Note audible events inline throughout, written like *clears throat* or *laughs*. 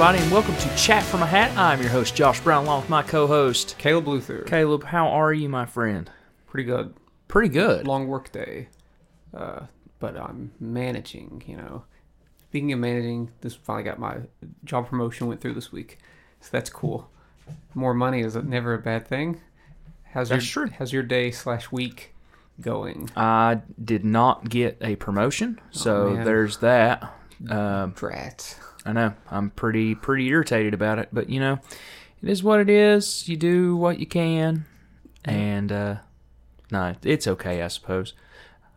everybody, and welcome to Chat from a Hat. I'm your host, Josh Brown, along with my co-host, Caleb Luther. Caleb. How are you, my friend? Pretty good. Pretty good. Long work day. Uh, but I'm managing, you know. Speaking of managing, this finally got my job promotion went through this week. So that's cool. More money is never a bad thing. How's That's your true. how's your day slash week going? I did not get a promotion, so man. there's that. Um, Drat. I know I'm pretty pretty irritated about it, but you know, it is what it is. You do what you can, and uh, no, it's okay, I suppose.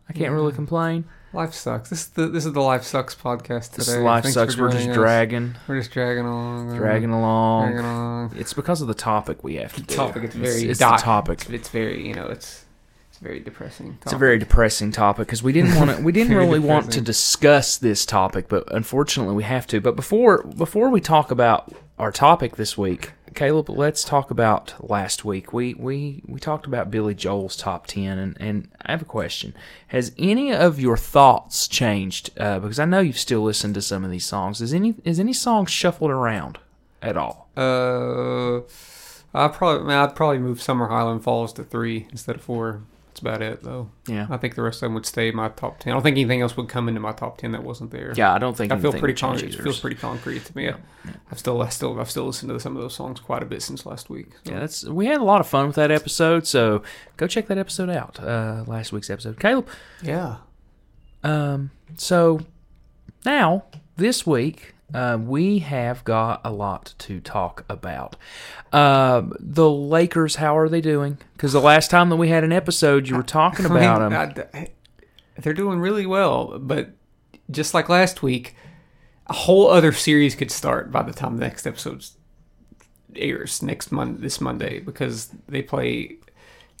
I can't really complain. Life sucks. This is the this is the Life Sucks podcast today. This life Thanks sucks. We're just us. dragging, We're just dragging along. dragging along. Dragging along. It's because of the topic we have to do. Topic. It's It's- very it's, dark. the topic. It's, it's very you know it's it's very depressing. Topic. It's a very depressing topic because we didn't want to. We didn't *laughs* Very really want to discuss this topic, but unfortunately we have to. But before before we talk about our topic this week, Caleb, let's talk about last week. We we we talked about Billy Joel's top ten, and and I have a question: Has any of your thoughts changed? Uh, because I know you've still listened to some of these songs. Is any is any song shuffled around at all? Uh, I probably man, I'd probably move Summer Highland Falls to three instead of four. That's about it though. Yeah, I think the rest of them would stay in my top ten. I don't think anything else would come into my top ten that wasn't there. yeah. I don't think I feel pretty concrete. It feels pretty concrete to me. I've still, I still, I've still listened to some of those songs quite a bit since last week. So. Yeah, that's we had a lot of fun with that episode. So go check that episode out. Uh, last week's episode, Caleb. yeah. Um, so now this week uh, we have got a lot to talk about. Um, the Lakers, how are they doing? Because the last time that we had an episode, you were talking *laughs* about I them. I- they're doing really well, but just like last week, a whole other series could start by the time the next episode airs next month, this Monday, because they play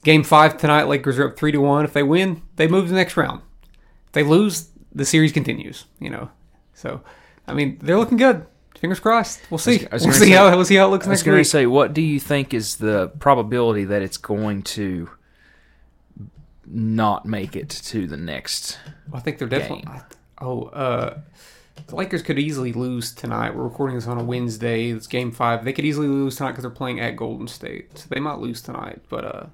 Game Five tonight. Lakers are up three to one. If they win, they move to the next round. If they lose, the series continues. You know, so I mean, they're looking good. Fingers crossed. We'll see. I was We'll see say- how we'll see how it looks I was next going to week. say, what do you think is the probability that it's going to not make it to the next? I think they're definitely. game. Oh, uh, the Lakers could easily lose tonight. We're recording this on a Wednesday. It's Game Five. They could easily lose tonight because they're playing at Golden State, so they might lose tonight. But uh,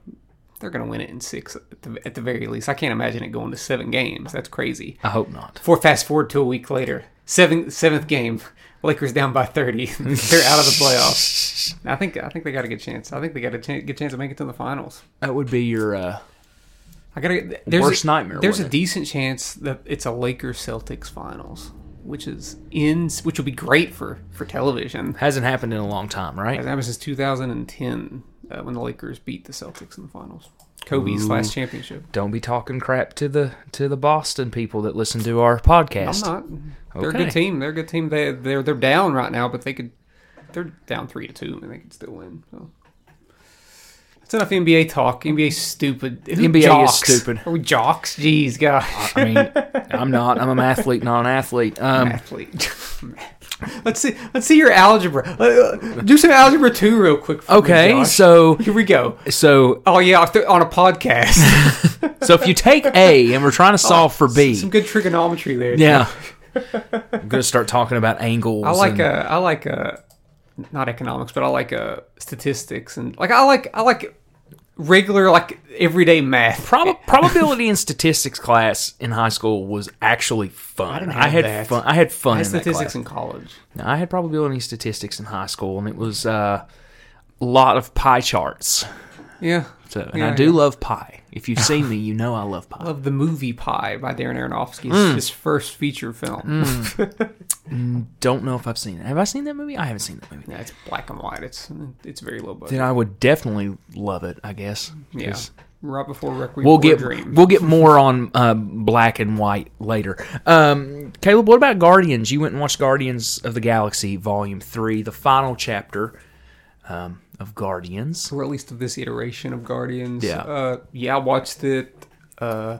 they're gonna win it in six at the, at the very least. I can't imagine it going to seven games. That's crazy. I hope not. For fast forward to a week later, seven seventh game, *laughs* Lakers down by thirty. *laughs* they're out of the playoffs. *laughs* I think I think they got a good chance. I think they got a ch- good chance of making it to the finals. That would be your. Uh, I gotta. There's Worst a, nightmare, There's a it? decent chance that it's a Lakers Celtics finals, which is in which will be great for for television. hasn't happened in a long time, right? That happened since 2010 uh, when the Lakers beat the Celtics in the finals. Kobe's last championship. Don't be talking crap to the to the Boston people that listen to our podcast. I'm not. They're a good team. They're a good team. They they're they're down right now, but they could. They're down three to two, and they could still win. So. That's enough NBA talk. NBA's stupid. Who NBA is stupid. Are we jocks? Jeez, God. I mean, I'm not. I'm an athlete, not an athlete. *laughs* Um, athlete. *laughs* *laughs* let's see. Let's see your algebra. Uh, do some algebra two real quick. For me, okay, Josh. so here we go. so Oh yeah, on a podcast. *laughs* so if you take A and we're trying to solve for B, some good trigonometry there. yeah, I'm gonna start talking about angles. I like and- uh, I like uh, not economics, but I like uh, statistics and like I like I like regular like everyday math. Prob- probability and *laughs* statistics class in high school was actually fun. I, didn't have had that. fun. I had fun I had in that statistics class. in college. Now, I had probability and statistics in high school, and it was uh, a lot of pie charts. Yeah. So, and Yeah, I do yeah. love pie. If you've seen me, you know I love I pie. love the movie Pi by Darren Aronofsky. Mm. It's his first feature film. *laughs* Don't know if I've seen it. Have I seen that movie? I haven't seen that movie. yeah, it's black and white. It's it's very low budget. Then I would definitely love it. I guess. Yeah. 'cause Right before Requiem We'll for get a Dream. we'll get more on uh, black and white later. Um, Caleb, what about Guardians? You went and watched Guardians of the Galaxy Volume Three, the final chapter um, of Guardians. or at least of this iteration of Guardians. Yeah. Uh, yeah, I watched it uh,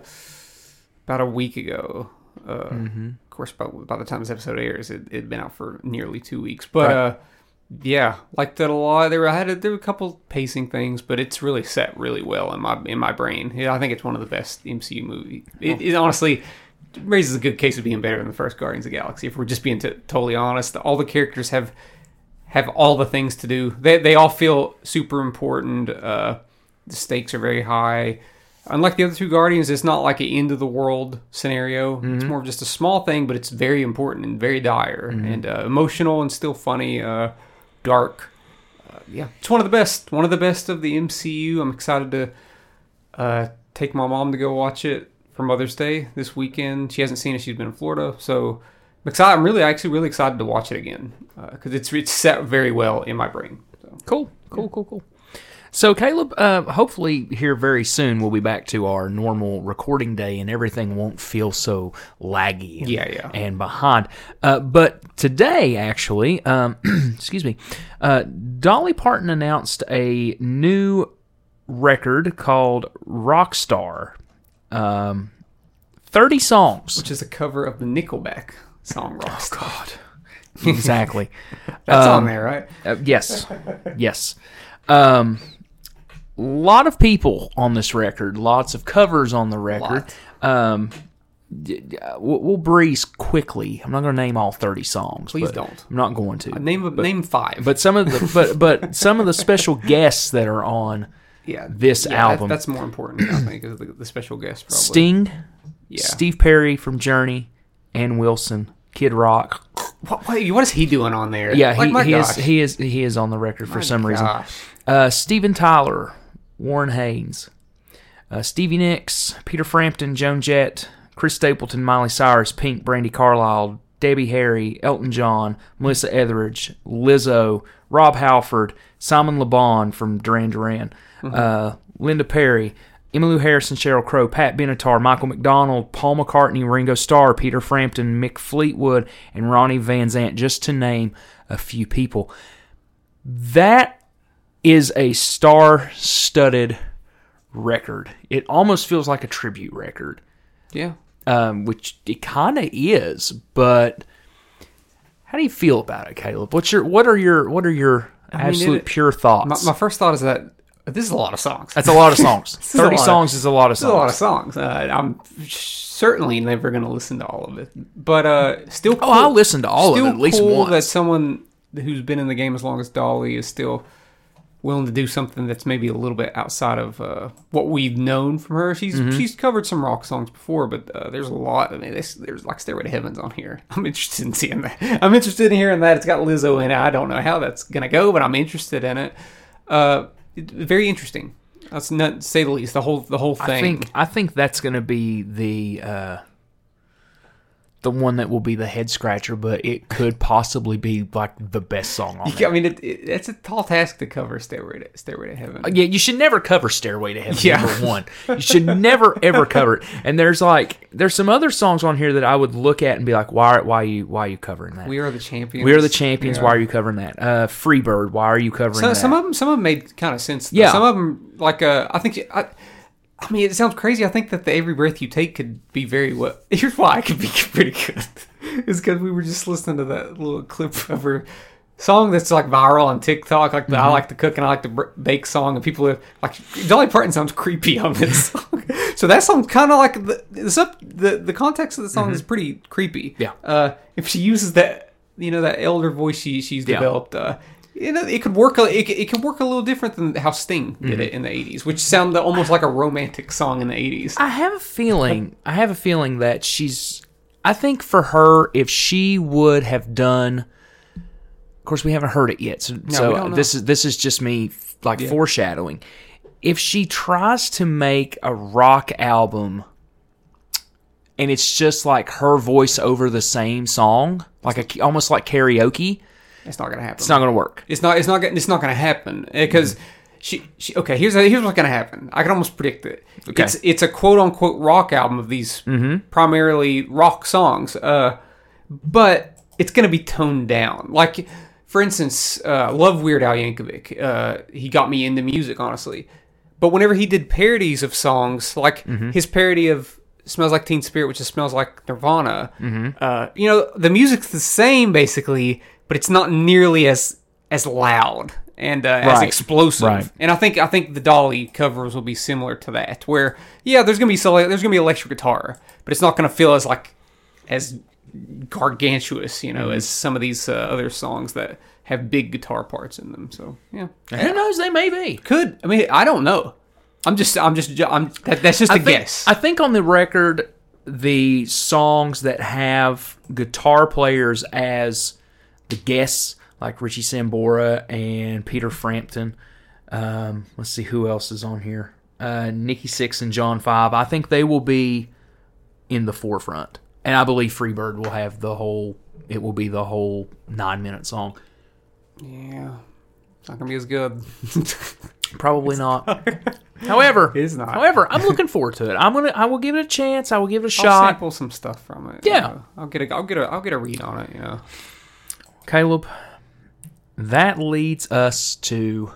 about a week ago. Uh, Mm-hmm. Of course, by, by the time this episode airs, it had been out for nearly two weeks. But Right. uh, yeah, liked it a lot. There were, I had a, there were a couple pacing things, but it's really set really well in my in my brain. Yeah, I think it's one of the best MCU movie. It, it honestly, raises a good case of being better than the first Guardians of the Galaxy. If we're just being t- totally honest, all the characters have have all the things to do. They they all feel super important. Uh, the stakes are very high. Unlike the other two Guardians, it's not like an end of the world scenario. It's more of just a small thing, but it's very important and very dire and uh, emotional and still funny, uh, dark. Uh, yeah, it's one of the best. One of the best of the MCU. I'm excited to uh, take my mom to go watch it for Mother's Day this weekend. She hasn't seen it; she's been in Florida, so I'm really actually really excited to watch it again because it's it's set very well in my brain. So. Cool, cool, cool, cool. So, Caleb, uh, hopefully here very soon we'll be back to our normal recording day and everything won't feel so laggy and, Yeah, yeah. and behind. Uh, but today, actually, um, *clears throat* excuse me, uh, Dolly Parton announced a new record called Rockstar. Um, 30 songs. Which is a cover of the Nickelback song Rockstar. God. *laughs* exactly. That's Um, on there, right? Uh, yes, yes. Um, lot of people on this record. Lots of covers on the record. Um, uh, we'll, we'll breeze quickly. I'm not going to name all 30 songs. Please don't. I'm not going to. Name a- name five. But some of the but *laughs* but some of the special guests that are on yeah, this yeah, that- album. that's more important, I think, is the, the special guest probably. Sting, Yeah. Steve Perry from Journey, Ann Wilson, Kid Rock. What, what, what is he doing on there? Yeah, he, my he is he is he is on the record for My some reason. gosh. Uh, Steven Tyler, Warren Haynes, uh, Stevie Nicks, Peter Frampton, Joan Jett, Chris Stapleton, Miley Cyrus, Pink, Brandi Carlile, Debbie Harry, Elton John, Melissa Etheridge, Lizzo, Rob Halford, Simon Le Bon from Duran Duran, uh, Linda Perry, Emmylou Harrison, Sheryl Crow, Pat Benatar, Michael McDonald, Paul McCartney, Ringo Starr, Peter Frampton, Mick Fleetwood, and Ronnie Van Zant, just to name a few people. That is a star-studded record. It almost feels like a tribute record, Yeah. um, which it kind of is. But how do you feel about it, Caleb? What's your what are your what are your mean, absolute it- pure thoughts? My, my first thought is that this is a lot of songs. That's a lot of songs. *laughs* Thirty of- songs is a lot of is a lot of songs. songs. Uh, I'm certainly never going to listen to all of it, but uh, still. Cool. Oh, I'll listen to all of still it at least cool once. that someone who's been in the game as long as Dolly is still willing to do something that's maybe a little bit outside of uh, what we've known from her. She's Mm-hmm. she's covered some rock songs before, but uh, there's a lot. I mean, there's, there's like Stairway to Heaven's on here. *laughs* I'm interested in seeing that. I'm interested in hearing that. It's got Lizzo in it. I don't know how that's gonna go, but I'm interested in it. Uh, it- very interesting. That's not to say the least. The whole the whole thing. I think I think that's going to be the uh, the one that will be the head scratcher, but it could possibly be like the best song on there. I mean, it, it, it's a tall task to cover Stairway to, Stairway to Heaven. Yeah, you should never cover Stairway to Heaven. Yeah. Number one, you should never ever cover it. And there's like there's some other songs on here that I would look at and be like, why why are you why are you covering that? We are the champions. We are the champions. Yeah. Why are you covering that? Uh, Freebird. Why are you covering So, that? some of them, some of them made kind of sense. though. Yeah. Some of them, like, uh, I think, I, I mean, it sounds crazy. I think that the Every Breath You Take could be very well. *laughs* Here's why it could be *laughs* pretty good. is because we were just listening to that little clip *laughs* of her song that's like viral on TikTok. Like the Mm-hmm. I like to cook and I like to br- bake song, and people are like Dolly Parton sounds creepy on this song. so that song's kind of like the the, sub, the the context of the song is pretty creepy. Mm-hmm. Yeah. Uh, if she uses that, you know, that elder voice she she's Yeah. developed. Uh, you know, it could work. a- It, it could work a little different than how Sting did Mm-hmm. it in the '80s, which sounded almost like a romantic song in the '80s. I have a feeling. I have a feeling that she's. I think for her, if she would have done, of course, we haven't heard it yet. So, we so this is this is just me like foreshadowing. If she tries to make a rock album, and it's just like her voice over the same song, like a almost like karaoke, It's not gonna happen. it's not going to work. It's not. It's not. gonna- It's not going to happen because she, she. Okay. Here's here's what's going to happen. I can almost predict it. Okay. It's it's a quote unquote rock album of these primarily rock songs. Uh, but it's going to be toned down. Like for instance, uh, love Weird Al Yankovic. Uh, he got me into music, honestly. But whenever he did parodies of songs, like his parody of "Smells Like Teen Spirit," which is "Smells Like Nirvana," uh, you know, the music's the same basically, but it's not nearly as as loud and uh, as explosive. Right. And I think I think the Dolly covers will be similar to that, where yeah, there's gonna be so there's gonna be electric guitar, but it's not gonna feel as like as gargantuous, you know, Mm-hmm. as some of these uh, other songs that have big guitar parts in them. So yeah, Who knows? They may be. could I mean I don't know. I'm just I'm just I'm that, that's just a I think, guess. I think on the record, the songs that have guitar players as the guests, like Richie Sambora and Peter Frampton. Um, let's see who else is on here. Uh, Nikki Sixx and John Five. I think they will be in the forefront, and I believe Freebird will have the whole. It will be the whole nine minute song. yeah, it's not gonna be as good. *laughs* Probably not. *laughs* However, *laughs* It is not. However, I'm looking forward to it. I'm gonna. I will give it a chance. I will give it a I'll shot. sample some stuff from it. you Yeah. know. I'll get a I'll get a I'll get a read on it. You know. Caleb, that leads us to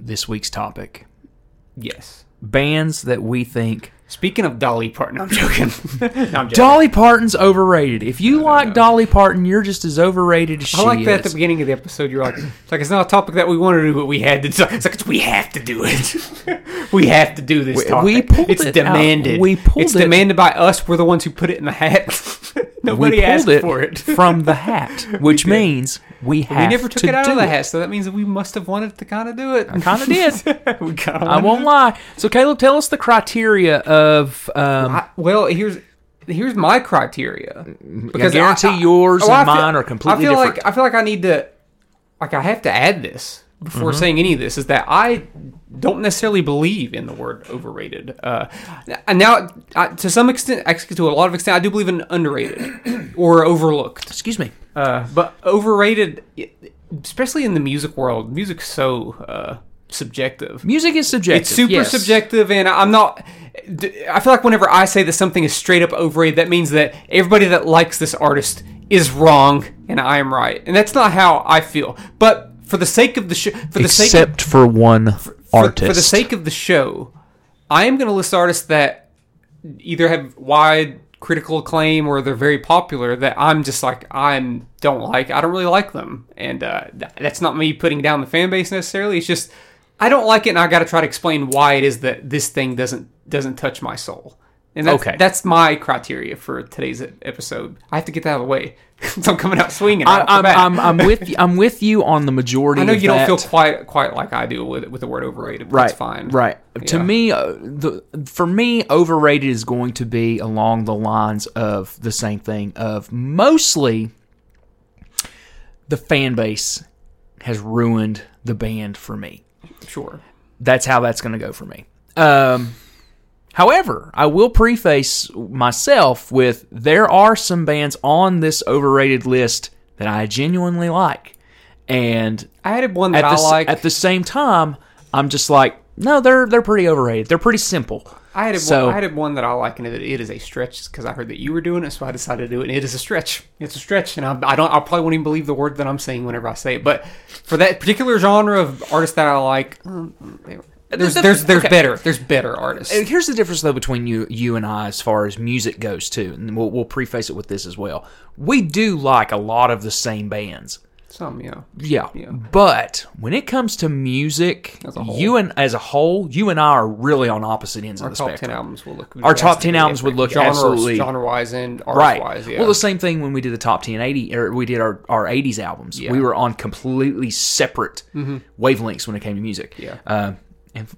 this week's topic Yes. bands that we think. Speaking of Dolly Parton, *laughs* I'm joking. no, I'm joking. Dolly Parton's overrated. If you like Dolly Parton, you're just as overrated as she I like that at the is. beginning of the episode. You're like, it's like it's not a topic that we wanted to do, but we had to. It's like, it's like we have to do it. *laughs* we have to do this We- topic. we pulled it's it out. demanded. We pulled It's it- demanded by us. We're the ones who put it in the hat. *laughs* Nobody we asked it, for it. from the hat, which means we have we never took to it out of the hat, so that means that we must have wanted to kind of do it. I kind of did. *laughs* we kind of. I won't lie. So, Caleb, tell us the criteria of. Um, I, well, here's here's my criteria because I guarantee yours oh, and feel- mine are completely I feel different. like I feel like I need to, like I have to add this before Mm-hmm. saying any of this. Is that I don't necessarily believe in the word overrated. Uh, and now, I, to some extent, actually to a lot of extent, I do believe in underrated *clears throat* or overlooked. Excuse me. Uh, but overrated, especially in the music world, music's so uh, subjective. Music is subjective. It's super yes. subjective, and I'm not. I feel like whenever I say that something is straight up overrated, that means that everybody that likes this artist is wrong and I am right, and that's not how I feel. But for the sake of the show, for the sake Except for one for, artist. for the sake of the show, I am going to list artists that either have wide critical acclaim or they're very popular that I'm just like I don't like. I don't really like them, and uh, th- that's not me putting down the fan base necessarily. It's just I don't like it, and I got to try to explain why it is that this thing doesn't doesn't touch my soul. And that's, Okay. that's my criteria for today's episode. I have to get that out of the way. *laughs* so I'm coming out swinging. Right I, am. I'm, I'm with you, I'm with you on the majority. I know you don't feel quite quite like I do with with the word overrated. But right. That's fine. Right. To me, uh, the for me, overrated is going to be along the lines of the same thing of mostly the fan base has ruined the band for me. Sure. that's how that's going to go for me. Um, however, I will preface myself with there are some bands on this overrated list that I genuinely like, and I had one at that the, I like. at the same time, I'm just like, no, they're they're pretty overrated. They're pretty simple. I had so- one, I had one that I like, and it, it is a stretch because I heard that you were doing it, so I decided to do it. And it is a stretch. It's a stretch, and I, I don't. I probably won't even believe the word that I'm saying whenever I say it. But for that particular genre of artists that I like, um, they- there's the- there's there's okay. better. There's better artists. And Here's the difference, though, between you, you and I, as far as music goes, too. And we'll, we'll preface it with this as well. We do like a lot of the same bands. Some, yeah. Yeah. Yeah. But when it comes to music, As a whole. you and as a whole, you and I are really on opposite ends Our of the top spectrum. ten albums will look. Our top 10 albums would look genre, absolutely- genre wise and artist Right. wise. Yeah. Well, the same thing when we did the top 10 80 or we did our, our 80s albums. Yeah. We were on completely separate wavelengths when it came to music. Yeah. Uh, and f-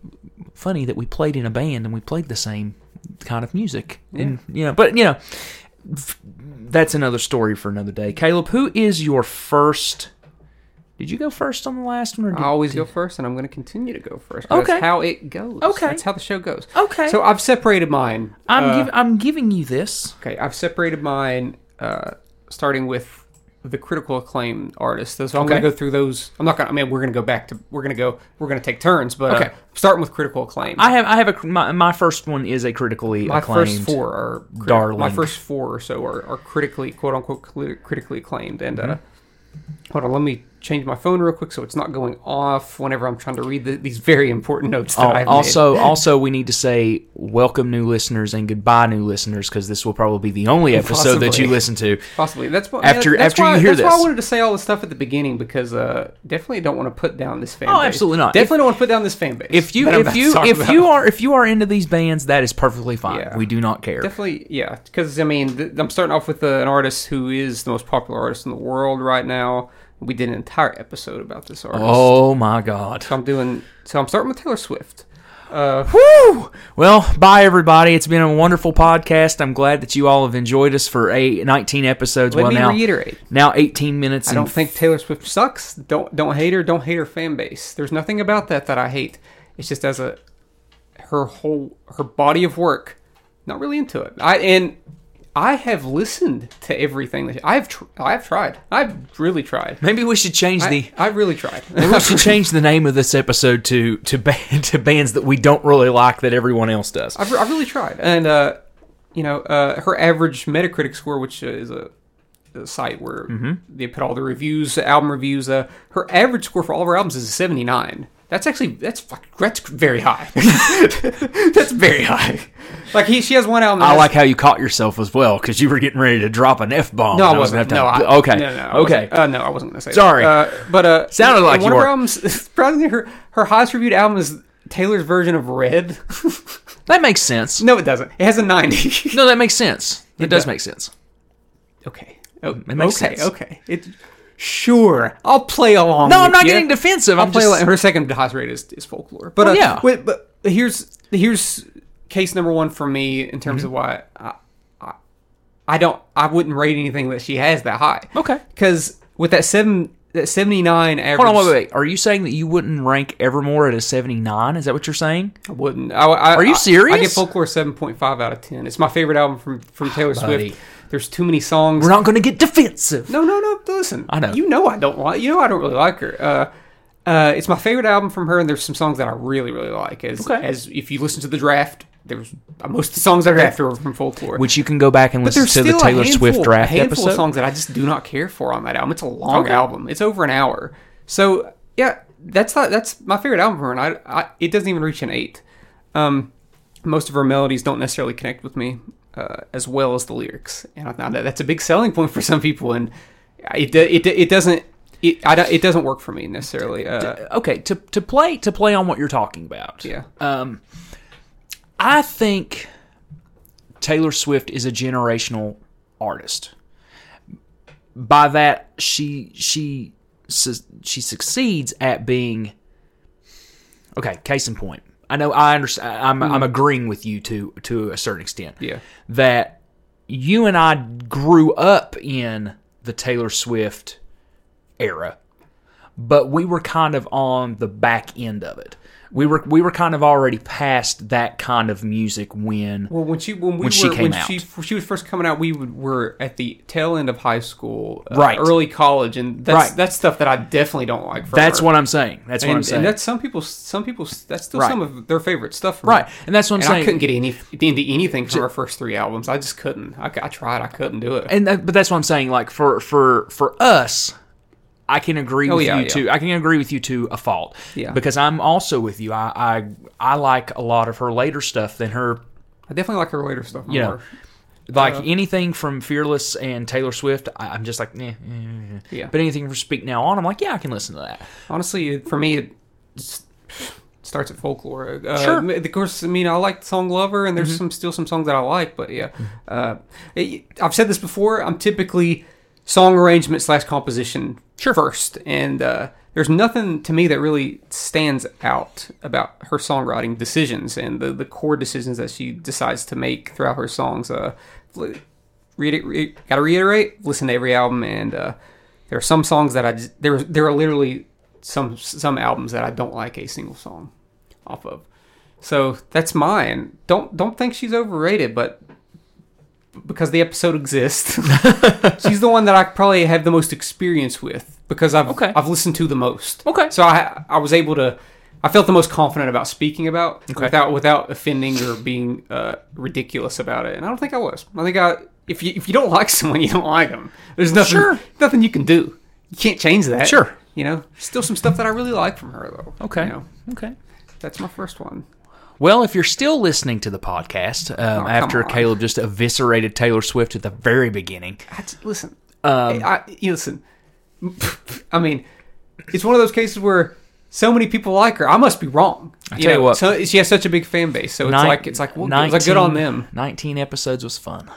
funny that we played in a band and we played the same kind of music. And you know, but you know, that's another story for another day. Caleb, who is your first Did you go first on the last one or did I always go first, and I'm going to continue to go first. Okay. That's how it goes. Okay. That's how the show goes. Okay. So I've separated mine. I'm uh, giv I'm giving you this. Okay, I've separated mine, uh, starting with the critical acclaim artists. So I'm going to go through those. I'm not going. to I mean, we're going to go back to. We're going to go. We're going to take turns. But Okay. uh, starting with critical acclaim. I have I have a my, my first one is a critically my acclaimed. first four are criti- darling. My first four or so are, are critically, quote unquote, critically acclaimed. And uh, Mm-hmm. hold on, let me change my phone real quick so it's not going off whenever I'm trying to read the, these very important notes that I've also, *laughs* also, we need to say welcome new listeners and goodbye new listeners because this will probably be the only episode that you listen to. Possibly. That's what, After- that's after why, you hear that's why I wanted to say all the stuff at the beginning because uh, definitely don't want to put down this fan Oh, base. absolutely not. Definitely don't want to put down this fan base. If you if you if about. you are if you are into these bands, that is perfectly fine. Yeah. We do not care. Definitely, yeah. Because I mean, th- I'm starting off with uh, an artist who is the most popular artist in the world right now. We did an entire episode about this artist. Oh my god. So I'm doing. So I'm starting with Taylor Swift. Uh, Woo! Well, bye everybody. It's been a wonderful podcast. I'm glad that you all have enjoyed us for eight, 19 episodes. let well, me now reiterate. now 18 minutes. I don't think Taylor Swift sucks. Don't don't hate her. Don't hate her fan base. There's nothing about that that I hate. It's just as a her whole her body of work. Not really into it. I and I have listened to everything that she, I've tr- I've tried. I've really tried. maybe we should change the I, I've really tried. *laughs* maybe we should change the name of this episode to to band, *laughs* to bands that we don't really like that everyone else does. I've, I've really tried, and uh, you know, uh, her average Metacritic score, which uh, is a, a site where Mm-hmm. they put all the reviews, album reviews. Uh, her average score for all of her albums is a seventy nine. That's actually that's that's very high. *laughs* that's very high. Like he, she has one album. I like how you caught yourself as well because you were getting ready to drop an f bomb. No, I wasn't. No, I, okay. No, no, I okay. wasn't. Uh, no, I wasn't going to say. Sorry. that. Uh, but uh, Sounded like one you of were. her albums. *laughs* Surprisingly, her her highest reviewed album is Taylor's version of Red. *laughs* that makes sense. no, it doesn't. It has a ninety. No, that makes sense. It, It does does. make sense. Okay. Oh, It makes okay, sense. Okay. It, sure. I'll play along. No, I'm not ya. getting defensive. I'll I'm play just along. Her second highest rate is, is folklore. But Well, uh, yeah. Wait, but here's here's case number one for me in Mm-hmm. terms of why I, I I don't I wouldn't rate anything that she has that high. Okay. Because with that seven that seventy nine average. Hold on, wait, wait. Are you saying that you wouldn't rank Evermore at a 79? Is that what you're saying? I wouldn't. I, I, Are you serious? I, give folklore seven point five out of ten. It's my favorite album from from Taylor Swift. There's too many songs. We're not going to get defensive. No, no, no. Listen, I know. You know I don't like. You know I don't really like her. Uh, uh, it's my favorite album from her, and there's some songs that I really, really like. As Okay. as if you listen to the draft, there's uh, most of the songs I drafted were from folklore. Which you can go back and listen to the Taylor handful, Swift draft episode. of songs that I just do not care for on that album. It's a long Okay. album. It's over an hour. So yeah, that's not that's my favorite album from her, and I, I it doesn't even reach an eight. Um, most of her melodies don't necessarily connect with me uh, as well as the lyrics, and I found that that's a big selling point for some people, and it it it doesn't. It, I, don't- it doesn't work for me necessarily. Uh, okay, to to play to play on what you're talking about. yeah, Um, I think Taylor Swift is a generational artist. By that, she she she succeeds at being. Okay, case in point. I know I understand. I'm I'm hmm. agreeing with you to to a certain extent. yeah, That you and I grew up in the Taylor Swift era, but we were kind of on the back end of it. We were we were kind of already past that kind of music when Well, when she when we When were she came when out. she she was first coming out, we would, were at the tail end of high school, uh, Right. early college, and that's Right. that's stuff that I definitely don't like. From that's her. what I'm saying. That's what I'm saying. and that's some people. Some people. That's still Right. some of their favorite stuff. From right, and that's what I'm And I couldn't get any into anything from her first three albums. I just couldn't. I, I tried. I couldn't do it. and that, but that's what I'm saying. Like for for for us, I can agree Oh, with yeah, you yeah. to I can agree with you to a fault. Yeah. Because I'm also with you. I I I like a lot of her later stuff than her. I definitely like her later stuff more. You know, like Uh, anything from Fearless and Taylor Swift, I, I'm just like, eh, eh, eh. Yeah. But anything from Speak Now On, I'm like, yeah, I can listen to that. Honestly, it- for me, it starts at folklore. Uh, Sure. Mm-hmm. Of course, I mean, I like the song "Lover," and there's some still some songs that I like. But yeah, uh, it- I've said this before. I'm typically song arrangement slash composition sure. first, and uh, there's nothing to me that really stands out about her songwriting decisions and the the core decisions that she decides to make throughout her songs. Uh, it, re- gotta reiterate, listen to every album, and uh, there are some songs that I just, there there are literally some some albums that I don't like a single song off of. So that's mine. Don't don't think she's overrated, but because the episode exists, *laughs* *laughs* she's the one that I probably have the most experience with because I've Okay. I've listened to the most. Okay. So I I was able to I felt the most confident about speaking about Okay. without without offending or being uh, ridiculous about it. And I don't think I was. I think I if you if you don't *laughs* like someone, you don't like them. There's nothing Sure. nothing you can do. You can't change that. Sure. you know, still some stuff that I really like from her though. Okay. You know, Okay. that's my first one. Well, if you're still listening to the podcast um, Oh, after on. Caleb just eviscerated Taylor Swift at the very beginning, I listen, um, I, you listen. *laughs* I mean, it's one of those cases where so many people like her. I must be wrong. I tell you what. so she has such a big fan base, so it's like it's like well, it's like good on them. 19 episodes was fun.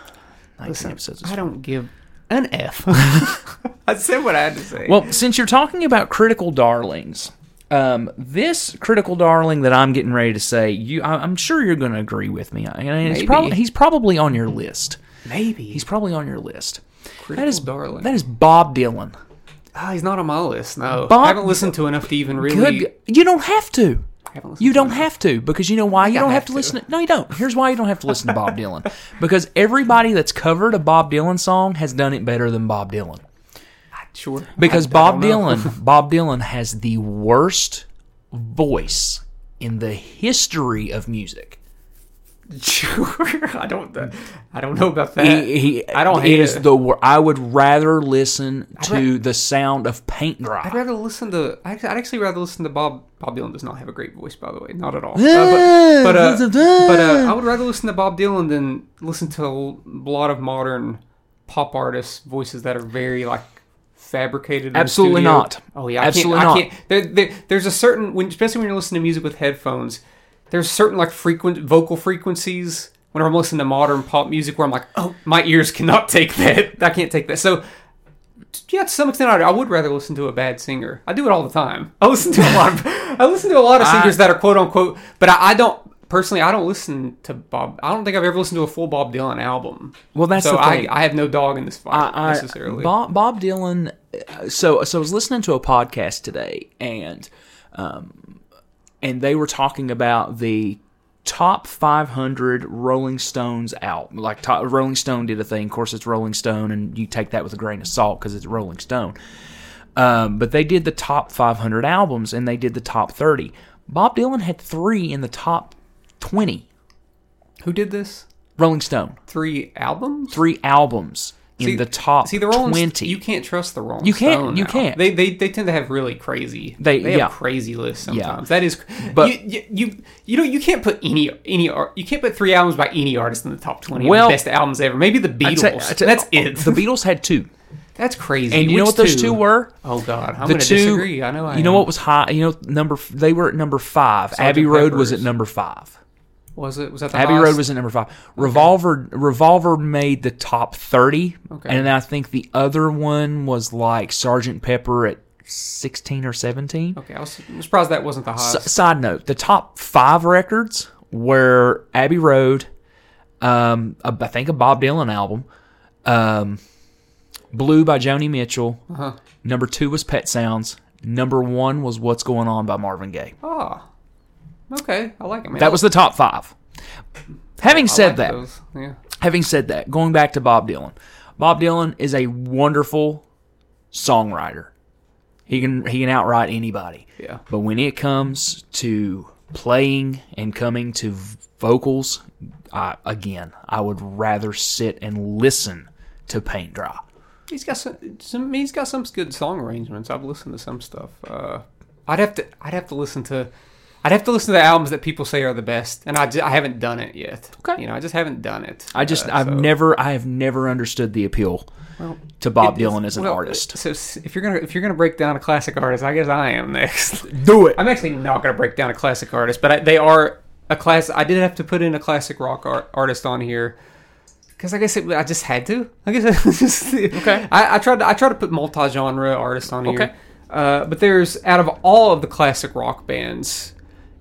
19 Listen, episodes was I fun. don't give an F. *laughs* *laughs* I said what I had to say. Well, since you're talking about critical darlings, um, this critical darling that I'm getting ready to say, you, I, I'm sure you're going to agree with me. I mean, he's, Maybe. prob- he's probably on your list. maybe He's probably on your list. critical That is darling. That is Bob Dylan. Ah, he's not on my list. No, Bob- I haven't listened to enough to even really. Good. You don't have to. I haven't listened You don't have to because you know why you don't have have to to. listen. To, no, you don't. Here's why you don't have to listen to Bob *laughs* Dylan because everybody that's covered a Bob Dylan song has done it better than Bob Dylan. Sure, Because I- I Bob don't. Dylan, *laughs* Bob Dylan has the worst voice in the history of music. Sure, *laughs* I don't. I don't know about that. He, he I don't hate is it. the I would rather listen to the sound of paint dry. I'd rather listen to. I'd I'd actually rather listen to Bob. Bob Dylan does not have a great voice, by the way, not at all. Uh, but but, uh, *laughs* but uh, I would rather listen to Bob Dylan than listen to a lot of modern pop artists' voices that are very like fabricated. Absolutely not. Oh yeah, Absolutely I not. can't, I can't. There, there, there's a certain when, especially when you're listening to music with headphones. There's certain like frequent vocal frequencies. Whenever I'm listening to modern pop music, where I'm like, oh, my ears cannot take that. *laughs* I can't take that. So yeah, to some extent, I, I would rather listen to a bad singer. I do it all the time. I listen to a lot of *laughs* I listen to a lot of I- singers that are quote unquote, but I, I don't personally. I don't listen to Bob. I don't think I've ever listened to a full Bob Dylan album. Well, that's so the thing. I, I have no dog in this fight I- I- necessarily. Bob, Bob Dylan. uh, So, so I was listening to a podcast today, and um, and they were talking about the top 500 Rolling Stones out. Like top, Rolling Stone did a thing. Of course, it's Rolling Stone, and you take that with a grain of salt because it's Rolling Stone. Um, but they did the top 500 albums, and they did the top 30. Bob Dylan had three in the top 20. Who did this? Rolling Stone, Three albums. three albums in See- the top See the Rolling 20. You can't trust the Rolling You can't- Stone you now. can't. They, they they tend to have really crazy. They- have yeah. crazy lists Yeah. sometimes. That is, But- you, you you you know you can't put any any art. You can't put three albums by any artist in the top twenty. Well- of the best albums ever. Maybe the I Beatles. tell- I tell- That's oh, it. The Beatles had two, *laughs* That's crazy. and you know Which what those two were? Oh God, I'm the going to two. disagree. I know. I you know am. what was high? You know, number they were at number five. Abbey Road was at number five. Was it? Was that the Abbey highest? Road was at number five. Revolver Revolver made the top thirty, Okay. and I think the other one was like Sergeant Pepper at sixteen or seventeen. Okay, I was surprised that wasn't the highest. S- side note: the top five records were Abbey Road, um, a- I think a Bob Dylan album, um, Blue by Joni Mitchell. Uh-huh. Number two was Pet Sounds. Number one was What's Going On by Marvin Gaye. Ah, okay, I like it. Man. That was the top five. Having said like that, those. Yeah. having said that, going back to Bob Dylan, Bob Dylan is a wonderful songwriter. He can he can outright anybody. Yeah. But when it comes to playing and coming to vocals, I, again, I would rather sit and listen to Paint Dry. He's got some, some. He's got some good song arrangements. I've listened to some stuff. Uh, I'd have to. I'd have to listen to. I'd have to listen to the albums that people say are the best, and I, ju- I haven't done it yet. Okay. You know, I just haven't done it. I just Uh, I've so- never I have never understood the appeal Well, to Bob it is- Dylan as an well, artist. So if you're gonna if you're gonna break down a classic artist, I guess I am next. *laughs* Do it. I'm actually not gonna break down a classic artist, but I, they are a class. I did have to put in a classic rock art, artist on here because I guess it, I just had to. I guess *laughs* it's just, Okay. I, I tried to I tried to put multi genre artists on here. Okay. Uh, but there's out of all of the classic rock bands,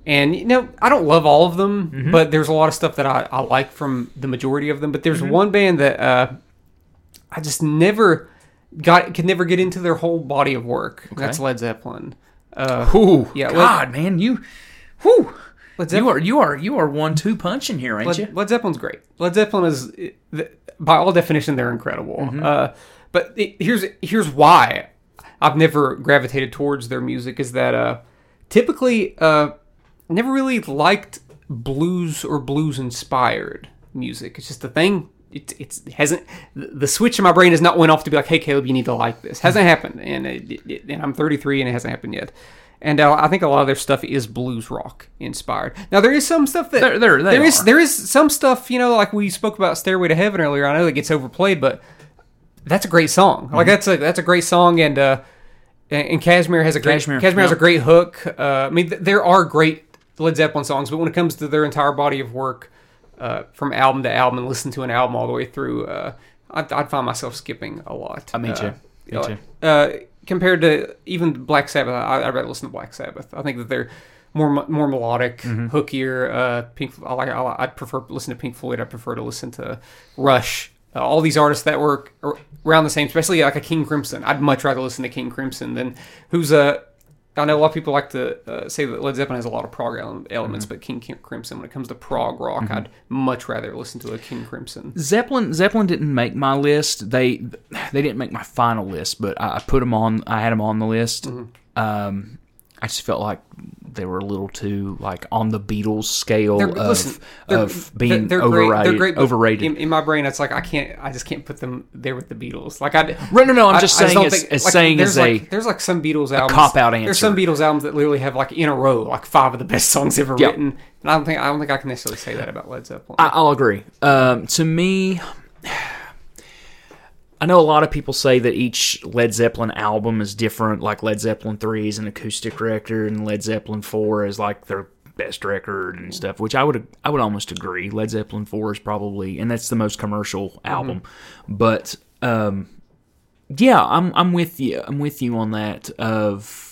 and you know I don't love all of them, Mm-hmm. but there's a lot of stuff that I, I like from the majority of them. But there's Mm-hmm. one band that uh, I just never got could never get into their whole body of work. That's Led Zeppelin. Uh, Ooh, Yeah, Led- God, man, you, whew, Led you are you are you are one two punching here, ain't you? Led, Led Zeppelin's great. Led Zeppelin is, by all definition, they're incredible. Mm-hmm. Uh, but it, here's here's why I've never gravitated towards their music is that uh, typically uh, never really liked blues or blues inspired music. It's just a thing. it, it's it hasn't the switch in my brain has not went off to be like, hey Caleb, you need to like this. Hasn't happened, and it, and I'm 33 and it hasn't happened yet. And uh, I think a lot of their stuff is blues rock inspired. Now there is some stuff that There- there- there is there is some stuff you know like we spoke about Stairway to Heaven earlier. I know that gets overplayed, but that's a great song. Mm-hmm. Like that's a that's a great song, and uh, and Kashmir has a great Kashmir, Cashmere, has a great hook. Uh, I mean, th- there are great Led Zeppelin songs, but when it comes to their entire body of work, uh, from album to album, and listen to an album all the way through, uh, I'd, I'd find myself skipping a lot. Uh, me too. Uh, Me uh, too. Uh, compared to even Black Sabbath, I, I'd rather listen to Black Sabbath. I think that they're more more melodic, Mm-hmm. hookier. Uh, Pink, I like. I, I'd prefer to listen to Pink Floyd. I prefer to listen to Rush. Uh, all these artists that were ar- around the same, especially like a King Crimson. I'd much rather listen to King Crimson than who's a. I know a lot of people like to uh, say that Led Zeppelin has a lot of prog elements, Mm-hmm. but King Crimson, when it comes to prog rock, I'd much rather listen to a King Crimson. Zeppelin Zeppelin didn't make my list. They they didn't make my final list, but I, I put them on. I had them on the list. Um, I just felt like they were a little too like on the Beatles scale They're, of listen, of being they're, they're overrated. Great, they're great, overrated. In, in my brain, it's like I can't. I just can't put them there with the Beatles. Like I. no, no, no, I'm I- just I saying don't as- think- as like, saying there's as a- like, there's like some Beatles albums. cop-out answer. There's some. Beatles albums that literally have like in a row like five of the best songs ever Yeah. written. And I don't think I don't think I can necessarily say that about Led Zeppelin. I, I'll agree. Um, to me, I know a lot of people say that each Led Zeppelin album is different. Like Led Zeppelin three is an acoustic record, and Led Zeppelin four is like their best record and stuff. Which I would I would almost agree. Led Zeppelin four is probably, and that's the most commercial album. But um, yeah, I'm I'm with you. I'm with you on that. Of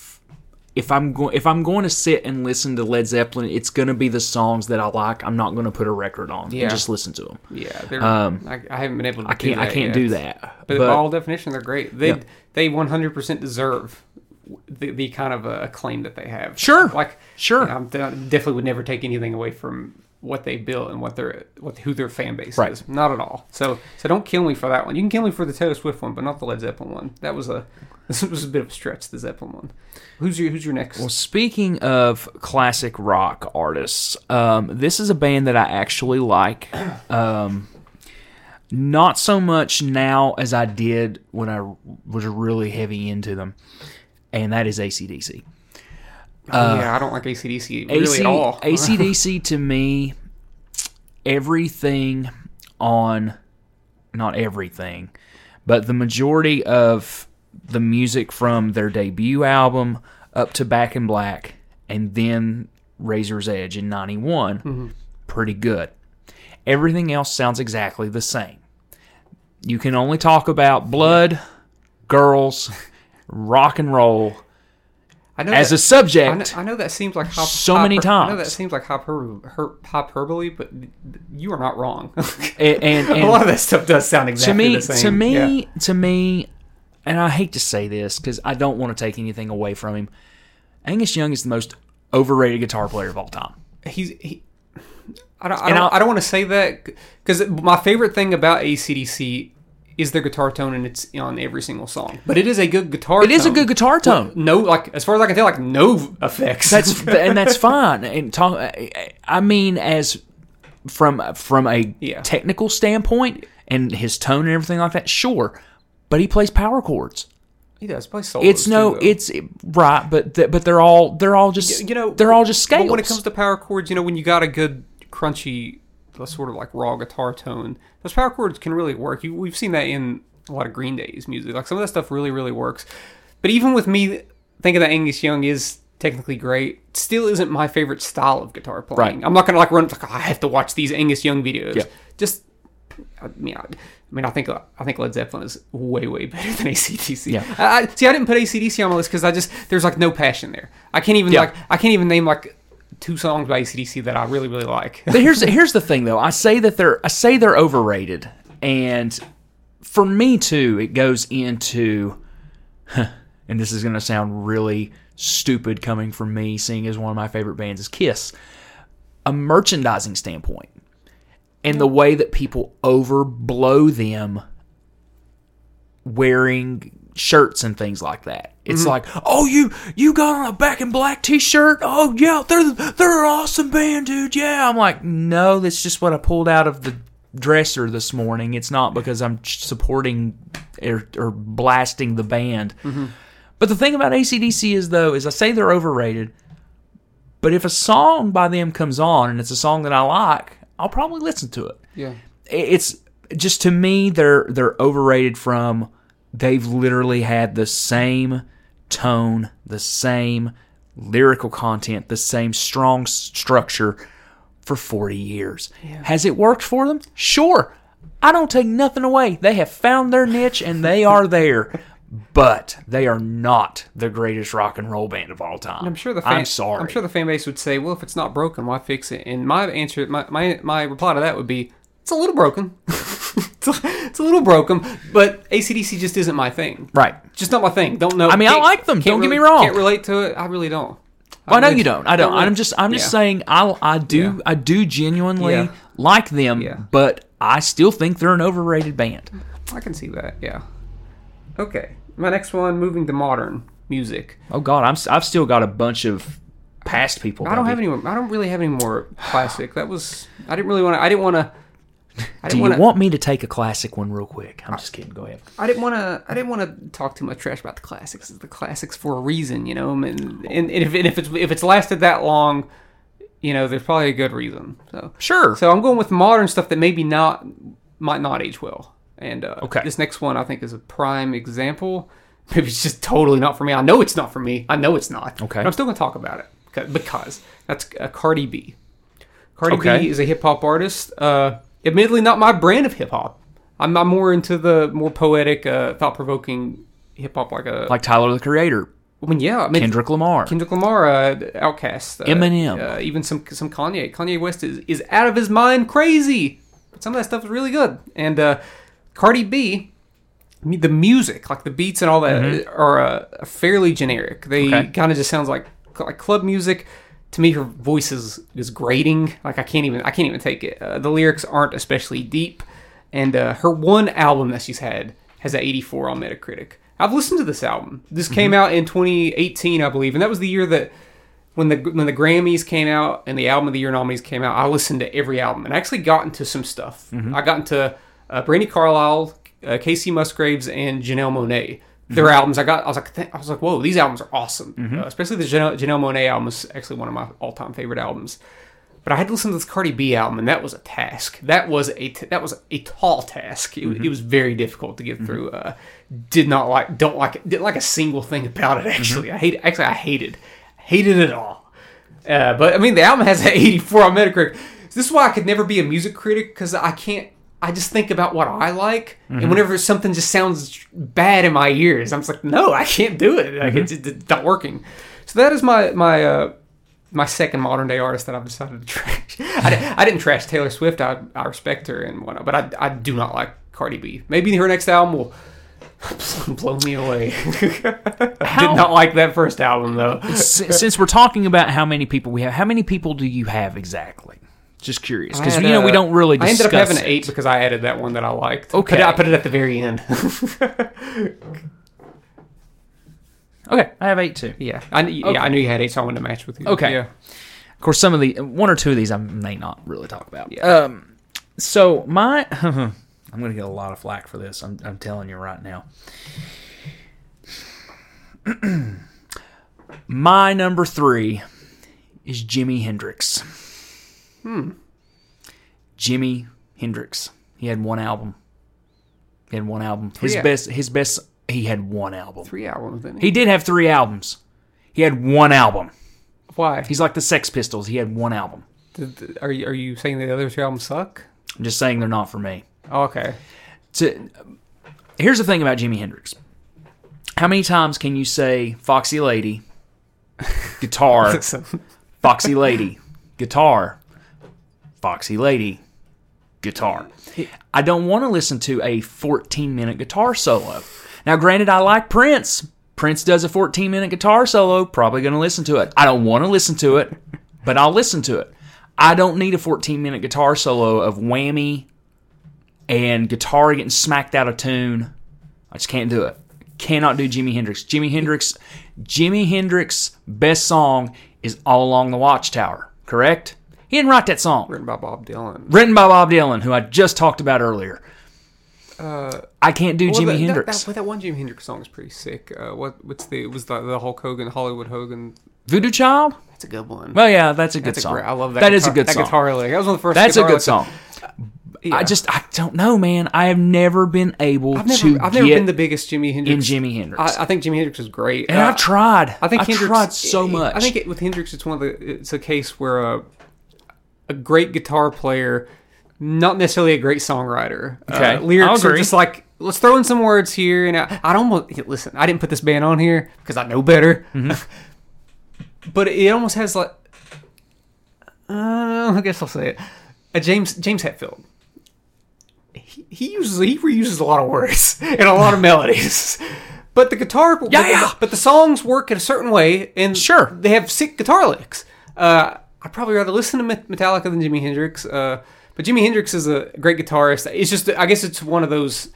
if I'm going if I'm going to sit and listen to Led Zeppelin, it's going to be the songs that I like. I'm not going to put a record on Yeah. and just listen to them. yeah, um, I, I haven't been able to. I can't Do I can't yet. do that. But, But, by all definition, they're great. They Yeah. they 100% deserve the, the kind of acclaim that they have. Sure. like Sure. you know, I definitely would never take anything away from what they built and what their what who their fan base Right. is. Not at all. So so don't kill me for that one. You can kill me for the Taylor Swift one, but not the Led Zeppelin one. That was a *laughs* this was a bit of a stretch. The Zeppelin one. Who's your Who's your next? well, speaking of classic rock artists, um, this is a band that I actually like. *clears throat* Um, not so much now as I did when I was really heavy into them, and that is ACDC. Oh, yeah, uh, I don't like ACDC really AC, at all. *laughs* ACDC to me, everything on, not everything, but the majority of the music from their debut album up to Back in Black and then Razor's Edge in 91, mm-hmm. pretty good. Everything else sounds exactly the same. You can only talk about blood, girls, rock and roll I know as that- a subject. I know, I know that seems like hyper, So many hyper- I know that seems like hyper, her, hyperbole, but you are not wrong. *laughs* and, and, and a lot of that stuff does sound exactly to me, the same. to me, Yeah. to me, and I hate to say this because I don't want to take anything away from him. Angus Young is the most overrated guitar player of all time. he's he. I don't. I And don't, I don't want to say that because my favorite thing about ACDC is their guitar tone, and it's on every single song. But it is a good guitar. It is a good guitar tone. No, like as far as I can tell, like no effects. That's *laughs* and that's fine. And talk, I mean, as from from a Yeah. technical standpoint and his tone and everything like that, sure. But he plays power chords. he does play solos. It's no, too, it's right, but th- but they're all they're all just you know they're all just scales. But when it comes to power chords, you know, when you got a good crunchy, uh, sort of like raw guitar tone, those power chords can really work. You, we've seen that in a lot of Green Day's music. Like some of that stuff really, really works. But even with me thinking that Angus Young is technically great, still isn't my favorite style of guitar playing. Right. I'm not gonna like run like oh, I have to watch these Angus Young videos. Yeah. Just. I mean, I, I mean, I think I think Led Zeppelin is way, way better than *laughs* ACDC. Yeah. I, see, I didn't put ACDC on my list because I just there's like no passion there. I can't even Yeah. like I can't even name like two songs by ACDC that I really, really like. But here's here's the thing though. I say that they're I say they're overrated, and for me too, it goes into, and this is going to sound really stupid coming from me, seeing as one of my favorite bands is Kiss, a merchandising standpoint, and the way that people overblow them wearing shirts and things like that. It's mm-hmm. like, oh, you you got on a back in black T-shirt. Oh yeah, they're they're an awesome band, dude. Yeah, I'm like, no, that's just what I pulled out of the dresser this morning, it's not because I'm supporting or, or blasting the band. Mm-hmm. But the thing about ACDC is, though, is I say they're overrated, but if a song by them comes on and it's a song that I like, I'll probably listen to it. Yeah. It's just to me they're they're overrated from they've literally had the same tone, the same lyrical content, the same strong structure for 40 years. Has it worked for them? Sure. I don't take nothing away. They have found their niche and they are there. *laughs* But they are not the greatest rock and roll band of all time. I'm sure the fan, I'm sorry. I'm sure the fan base would say, "Well, if it's not broken, why fix it?" And my answer, my my, my reply to that would be, "It's a little broken. *laughs* it's, a, it's a little broken, but ACDC just isn't my thing. right. Just not my thing. Don't know. I mean, I like them, don't get me really- wrong. Can't relate to it. I really don't. Well, I know really- you don't. I don't. really- I'm just. I'm just yeah. saying. I. I do. Yeah. I do genuinely Yeah. like them, but I still think they're an overrated band. I can see that. Yeah. Okay. My next one, moving to modern music. Oh God, I'm. I've still got a bunch of past people. I don't have any. I don't really have any more classic. That was. I didn't really want to. I didn't want to. I Do you want to. want me to take a classic one real quick? I'm just kidding. Go ahead. I didn't want to. I didn't want to talk too much trash about the classics. It's the classics for a reason, you know. And, and, and if, and if it's if it's lasted that long, you know, there's probably a good reason. So Sure. So I'm going with modern stuff that maybe not might not age well. And uh, Okay. this next one I think is a prime example. Maybe it's just totally not for me. I know it's not for me. I know it's not. Okay. But I'm still going to talk about it because, because that's uh, Cardi B. Cardi Okay. B is a hip hop artist. Uh, admittedly, not my brand of hip hop. I'm, I'm more into the more poetic, uh, thought provoking hip hop, like a. like Tyler the Creator, I mean, yeah, I mean, Kendrick Lamar. Kendrick Lamar, uh, Outkast, uh, Eminem. uh, even some some Kanye. Kanye West is, is out of his mind crazy. But some of that stuff is really good. And uh, Cardi B, I mean, the music, like the beats and all that, are uh, fairly generic. They Mm-hmm. Okay. kind of just sounds like like club music. To me, her voice is, is grating. Like I can't even I can't even take it. Uh, the lyrics aren't especially deep. And uh, her one album that she's had has an 84 on Metacritic. I've listened to this album. This came out in 2018, I believe, and that was the year that when the when the Grammys came out and the album of the year nominees came out, I listened to every album and I actually got into some stuff. I got into uh, Brandi Carlile, uh, Kacey Musgraves, and Janelle Monáe. Their albums, I got. I was like, th- I was like, whoa, these albums are awesome. Uh, especially the Janelle, Janelle Monáe album is actually one of my all time favorite albums. But I had to listen to this Cardi B album, and that was a task. That was a t- that was a tall task. It, it was very difficult to get through. Uh, did not like, don't like, it, didn't like a single thing about it. Actually, I hate. Actually, I hated, hated it all. Uh, but I mean, the album has an 84 on Metacritic. This is why I could never be a music critic because I can't. I just think about what I like, and whenever something just sounds bad in my ears, I'm just like, no, I can't do it. Like it's, it's not working. So that is my my uh, my second modern day artist that I've decided to trash. *laughs* I, I didn't trash Taylor Swift. I, I respect her and whatnot, but I, I do not like Cardi B. Maybe her next album will *laughs* blow me away. *laughs* I How- did not like that first album though. Since we're talking about how many people we have, how many people do you have exactly? Just curious, because you know we uh, don't really. I ended up having an eight because I added that one that I liked. Okay. Put it- I put it at the very end. *laughs* Okay, I have eight too. yeah, I, kn- yeah, I knew you had eight, so I wanted to match with you. Okay. Yeah. Of course, some of the one or two of these I may not really talk about. Yeah. Um, so my, *laughs* I'm going to get a lot of flack for this. I'm, I'm telling you right now. *clears throat* my number three is Jimi Hendrix. Hmm. Jimi Hendrix. He had one album. He had one album. His Yeah. best. His best. He had one album. Three albums. Then He did have three albums. He had one album. why? He's like the Sex Pistols. He had one album. Did- Are you are you saying the other two albums suck? I'm just saying they're not for me. Oh, okay. To, here's the thing about Jimi Hendrix. How many times can you say Foxy Lady, *laughs* guitar, *laughs* Foxy Lady, guitar, Foxy Lady, guitar? I don't want to listen to a 14 minute guitar solo. Now, granted, I like Prince. Prince does a 14 minute guitar solo, probably going to listen to it. I don't want to listen to it, but I'll listen to it. I don't need a 14 minute guitar solo of whammy and guitar getting smacked out of tune. I just can't do it. Cannot do Jimi Hendrix. Jimi Hendrix, Jimi Hendrix best song is All Along the Watchtower, correct? He didn't write that song. Written by Bob Dylan. Written by Bob Dylan, who I just talked about earlier. Uh, I can't do well, Jimi that, Hendrix. That, that, that one Jimi Hendrix song is pretty sick. Uh, what what's the was the, the Hulk Hogan Hollywood Hogan? Voodoo Child? That's a good one. Well, yeah, that's a good That's a song. great. I love that. That is guitar, a good song. that song. guitar lick. That was one of the first. That's a good licks- song. Yeah. I just I don't know, man. I have never been able I've never to I've never been the biggest Jimi Hendrix. in Jimi Hendrix. I, I think Jimi Hendrix is great. and Uh, I've tried. I think I've Hendrix, tried so much. I think it, with Hendrix, it's one of the. It's a case where a, a great guitar player, not necessarily a great songwriter. Okay, uh, lyrics I'll are just like let's throw in some words here, and I, I don't want listen. I didn't put this band on here because I know better, Mm-hmm. *laughs* but it almost has like. Uh, I guess I'll say it. A James James Hetfield. He, he uses he reuses a lot of words *laughs* and a lot of melodies. But the guitar, but, Yeah. but the songs work in a certain way, and Sure. they have sick guitar licks. Uh, I'd probably rather listen to Metallica than Jimi Hendrix. Uh, but Jimi Hendrix is a great guitarist. It's just, I guess, it's one of those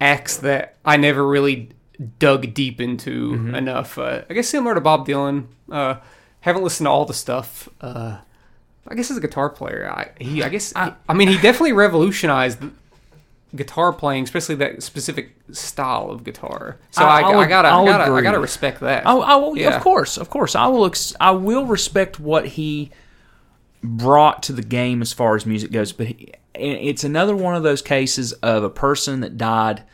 acts that I never really dug deep into Mm-hmm. enough. Uh, I guess similar to Bob Dylan. Uh, haven't listened to all the stuff. Uh, I guess as a guitar player, I he I guess I, mean he definitely revolutionized guitar playing, especially that specific style of guitar. So I- I, I'll- gotta I'll gotta. I gotta respect that. I, I will, Yeah. of course, of course. I will. Ex- I will respect what he brought to the game as far as music goes. But he, it's another one of those cases of a person that died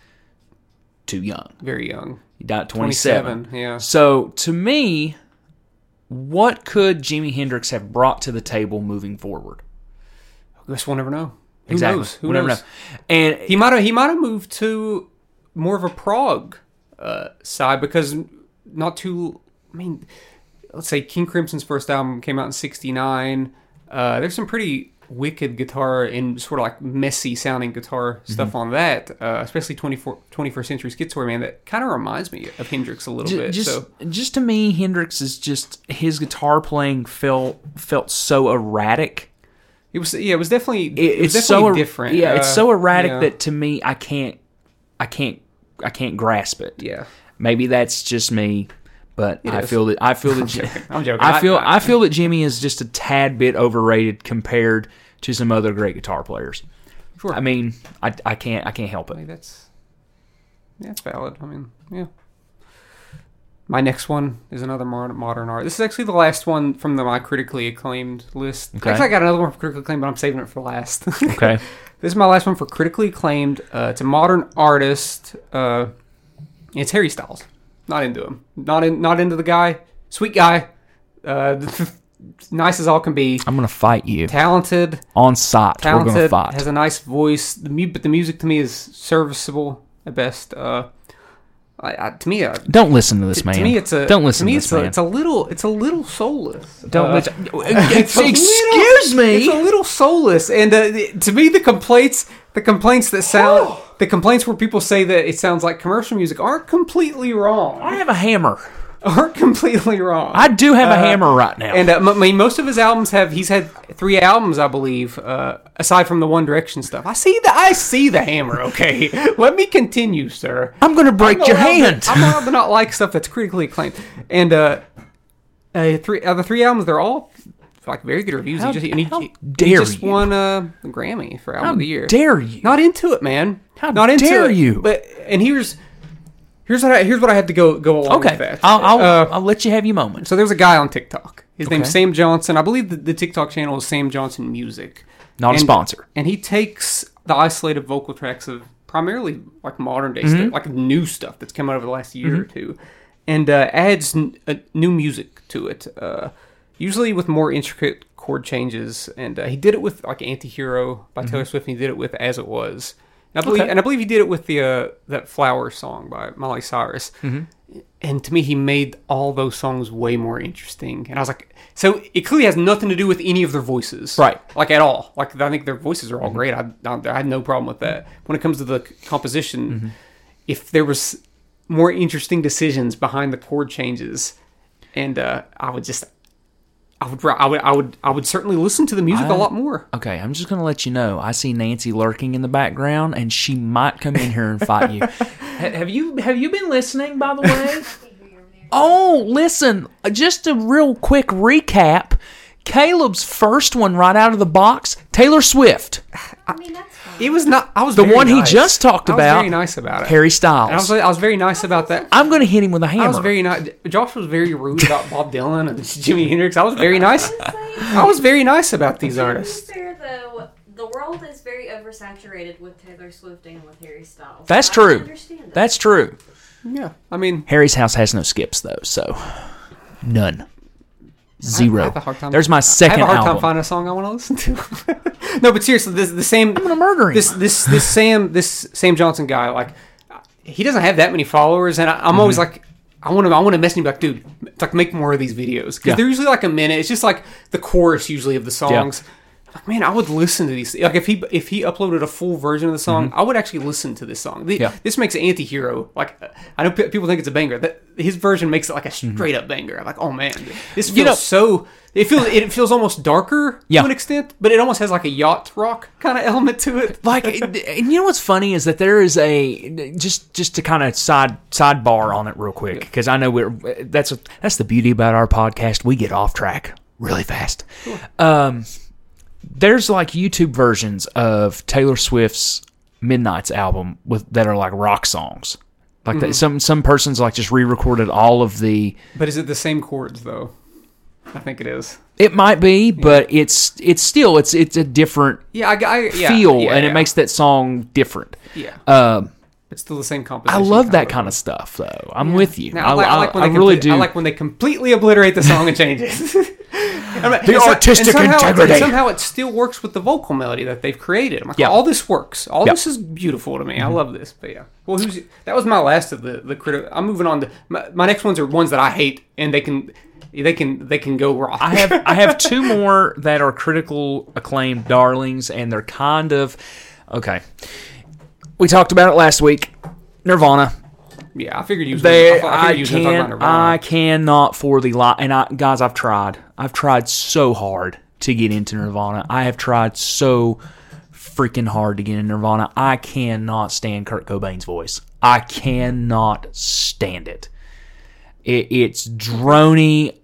too young. Very young. He died 27. 27, yeah. So to me, what could Jimi Hendrix have brought to the table moving forward? I guess we'll never know. Who exactly. knows? Who knows? know. And He might have he might have moved to more of a prog uh, side because not too. I mean, let's say King Crimson's first album came out in '69. Uh, there's some pretty wicked guitar and sort of like messy sounding guitar stuff Mm-hmm. on that, uh, especially 24, 21st Century Schizoid Man. That kind of reminds me of Hendrix a little Ju- bit. just so just to me, Hendrix is just his guitar playing felt felt so erratic. It was yeah, it was definitely It- it, was it's definitely so er- different. Yeah, it's Uh, so erratic yeah. that to me, I can't, I can't, I can't grasp it. yeah. Maybe that's just me, but I is. feel that I feel *laughs* that joking. I'm joking. I feel I- feel that Jimmy is just a tad bit overrated compared to some other great guitar players. Sure. I mean, I, I can't I can't help it. I mean, it. that's yeah, it's valid. I mean, yeah. My next one is another modern, art. This is actually the last one from the my critically acclaimed list. Okay. Actually, I got another one for critically acclaimed, but I'm saving it for last. *laughs* Okay. this is my last one for critically acclaimed. Uh, it's a modern artist. Uh, it's Harry Styles. Not into him. Not in. Not into the guy. Sweet guy. Uh, *laughs* nice as all can be. I'm gonna fight you Talented. on site. We're gonna talented, fight. has a nice voice. The mu- but the music to me is serviceable at best. Uh, I, I, to me, uh, Don't listen to this to man. me, it's a Don't listen to me, to it's this a, man. it's a little, it's a little soulless. Don't Uh, listen. *laughs* it's Excuse little- me. It's a little soulless, and uh, to me, the complaints, the complaints that sound, the complaints where people say that it sounds like commercial music aren't completely wrong. I have a hammer. Aren't *laughs* completely wrong. I do have a hammer right now. And uh, m- I mean, most of his albums have. He's had three albums, I believe, uh, aside from the One Direction stuff. I see the. I see the hammer. Okay, *laughs* let me continue, sir. I'm gonna break your to- hand. I'm allowed to *laughs* not like stuff that's critically acclaimed. And uh, uh three uh, the three albums, they're all like very good reviews. How- he just, he, how he dare just you. won uh, a Grammy for album How of the year. dare you? Not into it, man. How not into dare it. you? But and here's here's what I, here's what I had to go go along with Okay, that. I'll I'll, Uh, I'll let you have your moment. so there's a guy on TikTok. His Okay. name's Sam Johnson. I believe the, the TikTok channel is Sam Johnson Music. Not a sponsor. And he takes the isolated vocal tracks of primarily like modern day Mm-hmm. stuff, like new stuff that's come out over the last year or two, and uh, adds n- uh, new music to it. Uh, usually with more intricate chord changes. And uh, he did it with like "Antihero" by Taylor Swift. And he did it with "As It Was." And I believe, Okay. and I believe he did it with the uh, that "Flower" song by Miley Cyrus. And to me he made all those songs way more interesting. And i was like so it clearly has nothing to do with any of their voices. Right. like at all. Like i think their voices are all great. I, I had no problem with that. When it comes to the composition if there was more interesting decisions behind the chord changes and uh, i would just I would, I would, I would, I would certainly listen to the music a I- lot more. Okay, I'm just gonna let you know. I see Nancy lurking in the background, and she might come in here and fight you. *laughs* Have you Have you been listening? By the way. *laughs* Oh, listen. Just a real quick recap. Caleb's first one right out of the box, Taylor Swift. I mean, that's fine. It was not. I was The very one he just talked I was about, very nice about it. Harry And I was, Styles. I was very nice about that. I'm going to hit him with a hammer. I was very nice. Josh was very rude about Bob Dylan and *laughs* Jimi Hendrix. I was very nice. I was very nice about these artists. fair, though, the world is very oversaturated with Taylor Swift and with Harry Styles. That's I can true. understand it. That's true. Yeah, I mean, Harry's house has no skips though, so none. Zero. I have a hard time. There's my second I have a hard album. time finding a song I want to listen to. *laughs* no, but seriously, this the same. I'm gonna murder him. This this this Sam this Sam Johnson guy like he doesn't have that many followers, and I, I'm always Mm-hmm. like. I want to. I want to message him like, dude, like make more of these videos because Yeah. they're usually like a minute. It's just like the chorus usually of the songs. Like, man, I would listen to these. Like if he if he uploaded a full version of the song, I would actually listen to this song. The- Mm-hmm. Yeah. This makes anti-hero. Like I know pe- people think it's a banger. That his version makes it like a Mm-hmm. straight up banger. I'm like, oh man, this feels You know- so. It feels it feels almost darker Yeah. to an extent, but it almost has like a yacht rock kind of element to it. like *laughs* and you know what's funny is that there is a just just to kind of side sidebar on it real quick because I know we're that's that's the beauty about our podcast we get off track really fast. Um, there's like YouTube versions of Taylor Swift's Midnight's album with that are like rock songs. Like that, some some persons like just re-recorded all of the. But is it the same chords though? I think it is. It might be, but it's it's still it's it's a different Yeah, I, I yeah, feel, yeah, and it makes that song different. yeah. Um, It's still the same composition. I love that kinda. kind of stuff, though. I'm with you. Now, I, I, like, I, I- like when I they really complete- do. I like when they completely obliterate the song and change it. *laughs* the artistic integrity. somehow it still works with the vocal melody that they've created. I'm like, Yeah. all this works. All Yeah. this is beautiful to me. I mm-hmm. love this. But yeah, well, who's that was my last of the the critic. I'm moving on to my, my next ones are ones that I hate, and they can they can they can go wrong. I have I have two *laughs* more that are critical acclaimed darlings, and they're kind of okay. We talked about it last week. Nirvana. Yeah, I figured you. Was They, gonna, I, I, figured you was gonna talk about can I cannot for the lot. And I, guys, I've tried. I've tried so hard to get into Nirvana. I have tried so freaking hard to get into Nirvana. I cannot stand Kurt Cobain's voice. I cannot stand it. it it's drony,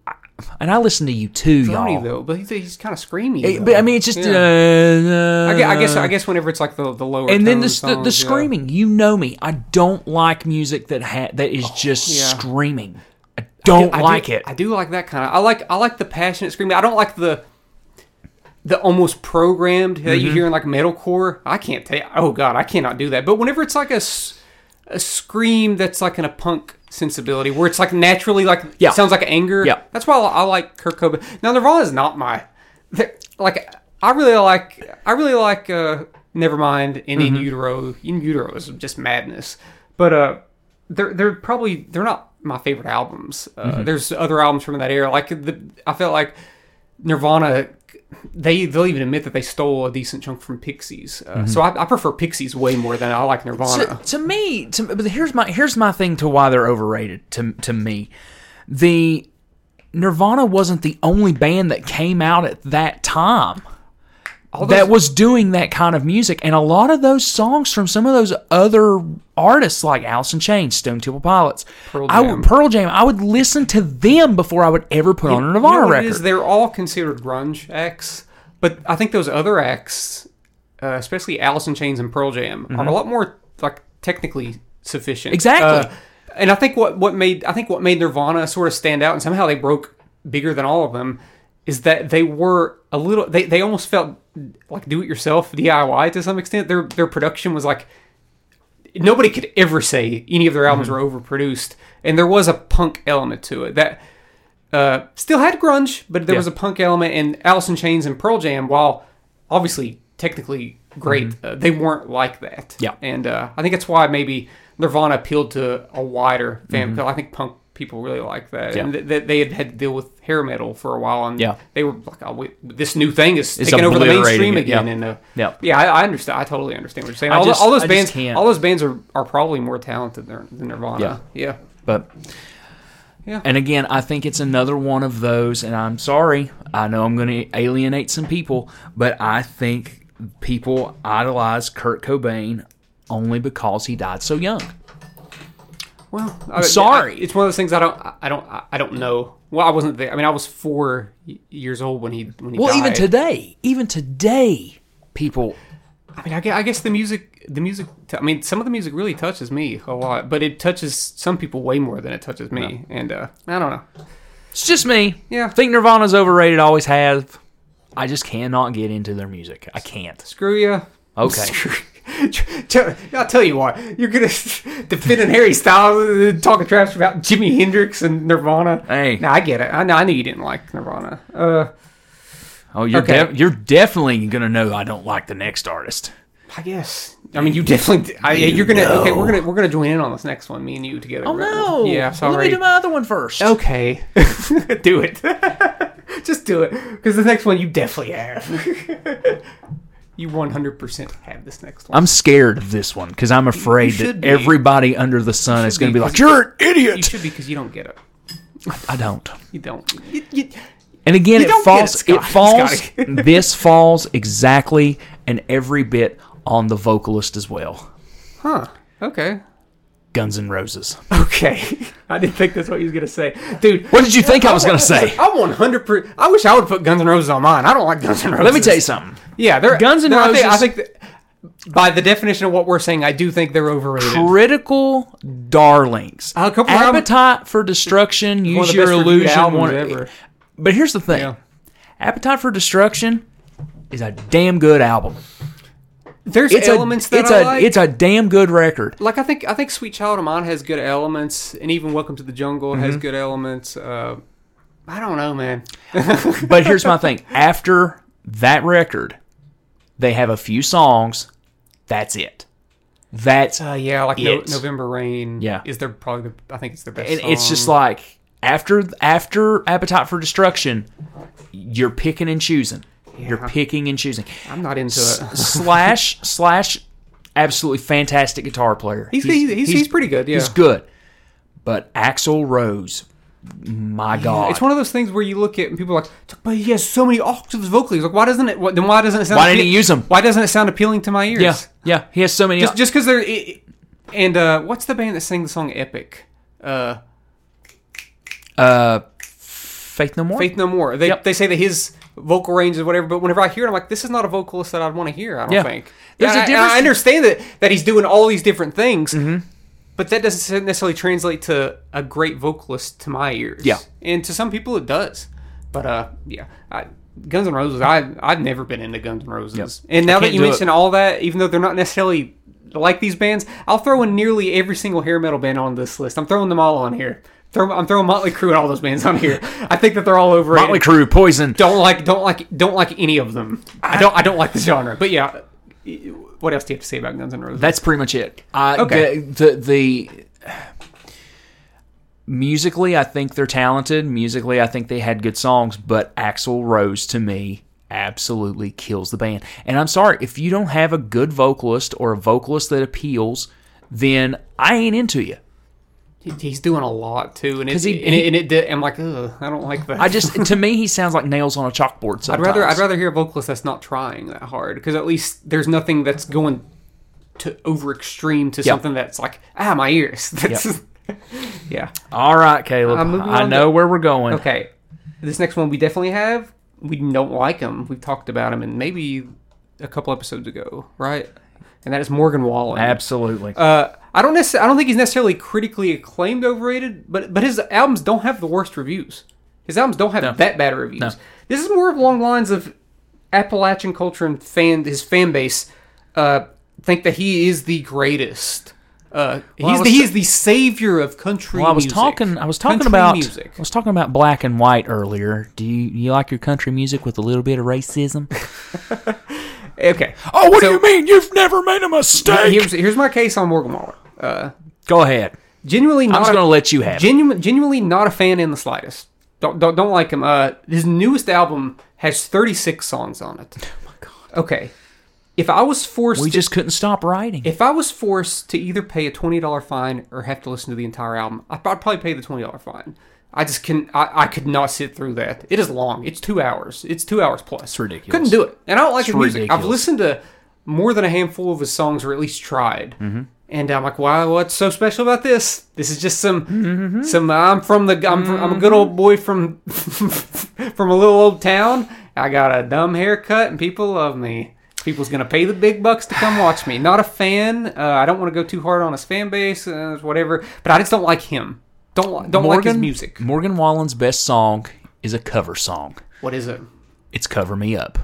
and I listen to you too, Funny y'all. though, but he's, he's kind of screamy. It- but I mean, it's just. Uh, I guess, I guess I guess whenever it's like the the lower and then tone the, the, the yeah. screaming. You know me. I don't like music that ha- that is just Oh, yeah. screaming. I don't I do- like it. I do like that kind of. I like I like the passionate screaming. I don't like the the almost programmed that Mm-hmm. you hear in like metalcore. I can't tell. Oh god, I cannot do that. But whenever it's like a s- a scream that's like in a punk sensibility, where it's like naturally like Yeah. sounds like anger. Yeah. that's why I, I like Kurt Cobain. Now Nirvana is not my *laughs* like. I really like. I really like. uh Nevermind and Mm-hmm. In Utero. In Utero is just madness. But uh, they're they're probably they're not my favorite albums. Uh, Mm-hmm. There's other albums from that era. Like the I felt like Nirvana. They they'll even admit that they stole a decent chunk from Pixies. Uh, So I, I prefer Pixies way more than I like Nirvana. to, to me, to, but here's my here's my thing to why they're overrated. To to me, the Nirvana wasn't the only band that came out at that time All that was doing that kind of music, and a lot of those songs from some of those other artists like Alice in Chains, Stone Temple Pilots, Pearl I Jam. would, Pearl Jam, I would listen to them before I would ever put on a You Nirvana know what record. is? They're all considered grunge acts, but I think those other acts, uh, especially Alice in Chains and Pearl Jam, are a lot more like technically sufficient. Mm-hmm. Exactly. Uh, and I think what what made I think what made Nirvana sort of stand out and somehow they broke bigger than all of them is that they were a little they, they almost felt like do it yourself DIY to some extent. Their their production was like nobody could ever say any of their albums Mm-hmm. were overproduced, and there was a punk element to it that uh, still had grunge, but there Yeah. was a punk element. And Alice in Chains and Pearl Jam, while obviously technically great, uh, they weren't like that. Mm-hmm. Yeah. and uh, I think that's why maybe Nirvana appealed to a wider fan. Mm-hmm. because I think punk people really like that, Yeah. and th- th- they had had to deal with hair metal for a while, and Yeah. they were like, oh, "This new thing is It's taking over the mainstream it, again." yeah. And uh, Yeah. yeah, I, I understand. I totally understand what you're saying. All, just- all those I bands, all those bands are, are probably more talented than, than Nirvana. Yeah. yeah. But Yeah. And again, I think it's another one of those, and I'm sorry, I know I'm going to alienate some people, but I think people idolize Kurt Cobain only because he died so young. Well, I, sorry. I- it's one of those things I don't. I don't. I don't know. Well, I wasn't there. I mean, I was four years old when he when he Well, died. even today, even today, people. I mean, I guess, I guess the music, the music. t- I mean, some of the music really touches me a lot, but it touches some people way more than it touches me. And uh, I don't know. It's just me. Yeah. I think Nirvana's overrated. Always have. I just cannot get into their music. I can't. Screw you. Okay. *laughs* I'll tell you what. You're gonna *laughs* defending Harry Styles, uh, talking trash about Jimi Hendrix and Nirvana. Hey. no, I get it. I know. I knew you didn't like Nirvana. Uh, Oh, you're Okay. def- you're definitely gonna know I don't like the next artist. I guess. I mean, you definitely. I, you're gonna. Okay, we're gonna we're gonna join in on this next one. Me and you together. Oh right? no! Yeah. Sorry. let me do my other one first. Okay. *laughs* do it. *laughs* Just do it. Because the next one you definitely have. You 100% have this next one. I'm scared of this one because I'm afraid that be. everybody under the sun is going to be, be like, 'cause- "You're an idiot." you should be because you don't get it. I don't. You don't. You, you, And again, You it falls. it, It *laughs* falls. *laughs* This falls exactly and every bit on the vocalist as well. huh. Okay. Guns N' Roses. Okay. *laughs* I didn't think that's what you was going to say. Dude. What did you think I was going to say? I 100%. I wish I would put Guns N' Roses on mine. I don't like Guns N' Roses. Let me tell you something. Yeah, they're Guns N' they're- I think, I think that by the definition of what we're saying, I do think they're overrated. Critical darlings. A couple of them- Appetite for Destruction. One of Use the your best reviewed illusion. albums One, ever. But here's the thing. Yeah. Appetite for Destruction is a damn good album. There's It's elements a that it's I a like. it's a damn good record. like I think I think Sweet Child of Mine has good elements, and even Welcome to the Jungle has Mm-hmm. good elements. Uh, I don't know, man. *laughs* But here's my thing. After that record, they have a few songs. That's it. That's Uh, yeah, like no, November Rain. Yeah. is their probably the, I think it's their best. and it's just like after after Appetite for Destruction, you're picking and choosing. You're picking and choosing. I'm not into S- it. *laughs* slash slash, absolutely fantastic guitar player. He's, he's, he's, he's pretty good. Yeah, He's good. But Axl Rose, my God, It's one of those things where you look at and people are like, but he has so many octaves vocally. Like, why doesn't it? What, then why doesn't it sound? Why didn't he use them? Why doesn't it sound appealing to my ears? yeah, yeah. He has so many. just just because they're. It, and uh, what's the band that sang the song "Epic"? Uh, uh, Faith No More. Faith No More. They Yep. they say that his vocal range is whatever, but whenever I hear it, I'm like, this is not a vocalist that I'd want to hear. I don't Yeah. think. There's And a I- difference- I understand that that he's doing all these different things, Mm-hmm. but that doesn't necessarily translate to a great vocalist to my ears. Yeah. and to some people it does. But uh, yeah. I, Guns N' Roses, I I've never been into Guns N' Roses, and now that you do it. mention all that, even though they're not necessarily like these bands, I'll throw in nearly every single hair metal band on this list. I'm throwing them all on here. Throw, I'm throwing Motley Crue and all those bands on here. I think that they're all overrated Motley Crue, Poison. don't like don't like don't like any of them. I don't I don't like the genre. But yeah, what else do you have to say about Guns N' Roses? That's pretty much it. Uh, Okay. The, the the musically, I think they're talented. Musically, I think they had good songs. But Axl Rose, to me, absolutely kills the band. And I'm sorry if you don't have a good vocalist or a vocalist that appeals, then I ain't into you. He- he's doing a lot too, and it, he- and it, and it did, I'm like, Ugh, I don't like that. I just to me he sounds like nails on a chalkboard. I'd rather I'd rather hear a vocalist that's not trying that hard because at least there's nothing that's going to over extreme to Yep. something that's like ah my ears. *laughs* That's *laughs* yeah. All right, Caleb. Uh, I know to- where we're going. Okay, this next one we definitely have. We don't like him. We've talked about him, and maybe a couple episodes ago, right? And that is Morgan Wallen. Absolutely. Uh, I don't necessarily. I don't think he's necessarily critically acclaimed, overrated, but but his albums don't have the worst reviews. His albums don't have No. that bad reviews. No. This is more along lines of Appalachian culture and fan his fan base uh, think that he is the greatest. Uh, Well, he's the, he is the savior of country. Well, I was music. talking. I was talking Country about. music. I was talking about black and white earlier. Do you you like your country music with a little bit of racism? *laughs* Okay. oh, what So- do you mean? You've never made a mistake. Here's here's my case on Morgan Wallen. Uh, Go ahead. genuinely not. I'm just going to let you have. Genuinely not a fan in the slightest. Don't don't, don't like him. Uh, his newest album has 36 songs on it. Oh my god. Okay. If I was forced, We to, just couldn't stop writing. if I was forced to either pay a twenty dollar fine or have to listen to the entire album, I'd I'd probably pay the twenty dollar fine. I just can. I, I could not sit through that. It is long. It's two hours. It's two hours plus. It's ridiculous. Couldn't do it. And I don't like It's his music. I've listened to more than a handful of his songs or at least tried. Mm-hmm. And I'm like, wow, what's so special about this? This is just some, Mm-hmm. some. I'm from the, I'm, from, I'm a good old boy from, *laughs* from a little old town. I got a dumb haircut, and people love me. People's gonna pay the big bucks to come watch me. Not a fan. Uh, I don't want to go too hard on his fan base, uh, whatever. But I just don't like him. Don't li- don't like his music. Morgan Wallen's best song is a cover song. What is it? It's "Cover Me Up."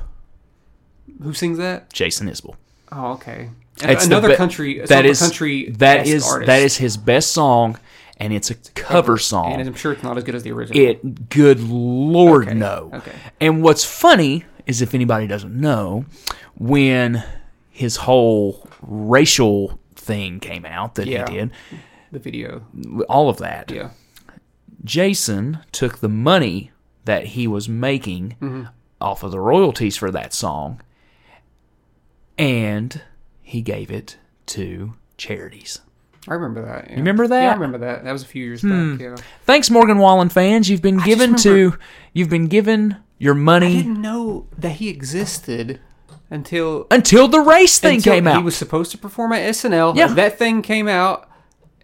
Who sings that? Jason Isbell. Oh, okay. It's another be- country. that some is country. that is artist. that is his best song, and it's a cover song. and I'm sure it's not as good as the original. It, good lord, Okay, no. okay. And what's funny is if anybody doesn't know, when his whole racial thing came out that Yeah. he did, the video. all of that, Yeah. Jason took the money that he was making Mm-hmm. off of the royalties for that song and he gave it to charities. I remember that. Yeah. remember that? Hmm. Yeah, I remember that. That was a few years back. Yeah. Thanks Morgan Wallen fans, you've been given just to you've been given your money. I didn't know that he existed until until the race thing came out. He was supposed to perform at SNL. Yeah. That thing came out,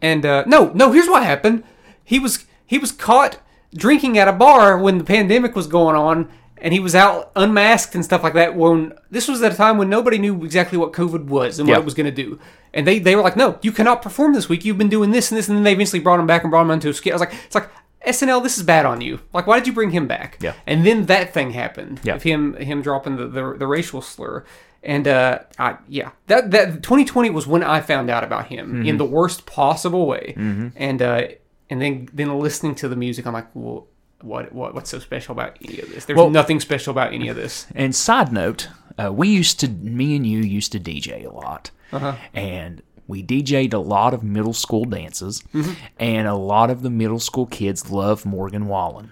and uh, no, no. Here's what happened. He was he was caught drinking at a bar when the pandemic was going on, and he was out unmasked and stuff like that. When this was at a time when nobody knew exactly what COVID was and what it was going to do, and they they were like, "No, you cannot perform this week. You've been doing this and this," and then they eventually brought him back and brought him onto a skit. I was like, "It's like." SNL, this is bad on you. Like, why did you bring him back? Yeah. And then that thing happened. Yeah. Of him him dropping the, the, the racial slur. And uh I yeah. That that 2020 was when I found out about him Mm-hmm. in the worst possible way. And uh and then then listening to the music I'm like, well what what what's so special about any of this? There's Well- nothing special about any of this. *laughs* And side note, uh, we used to, me and you used to DJ a lot, Uh-huh. and we DJ'd a lot of middle school dances, Mm-hmm. and a lot of the middle school kids love Morgan Wallen,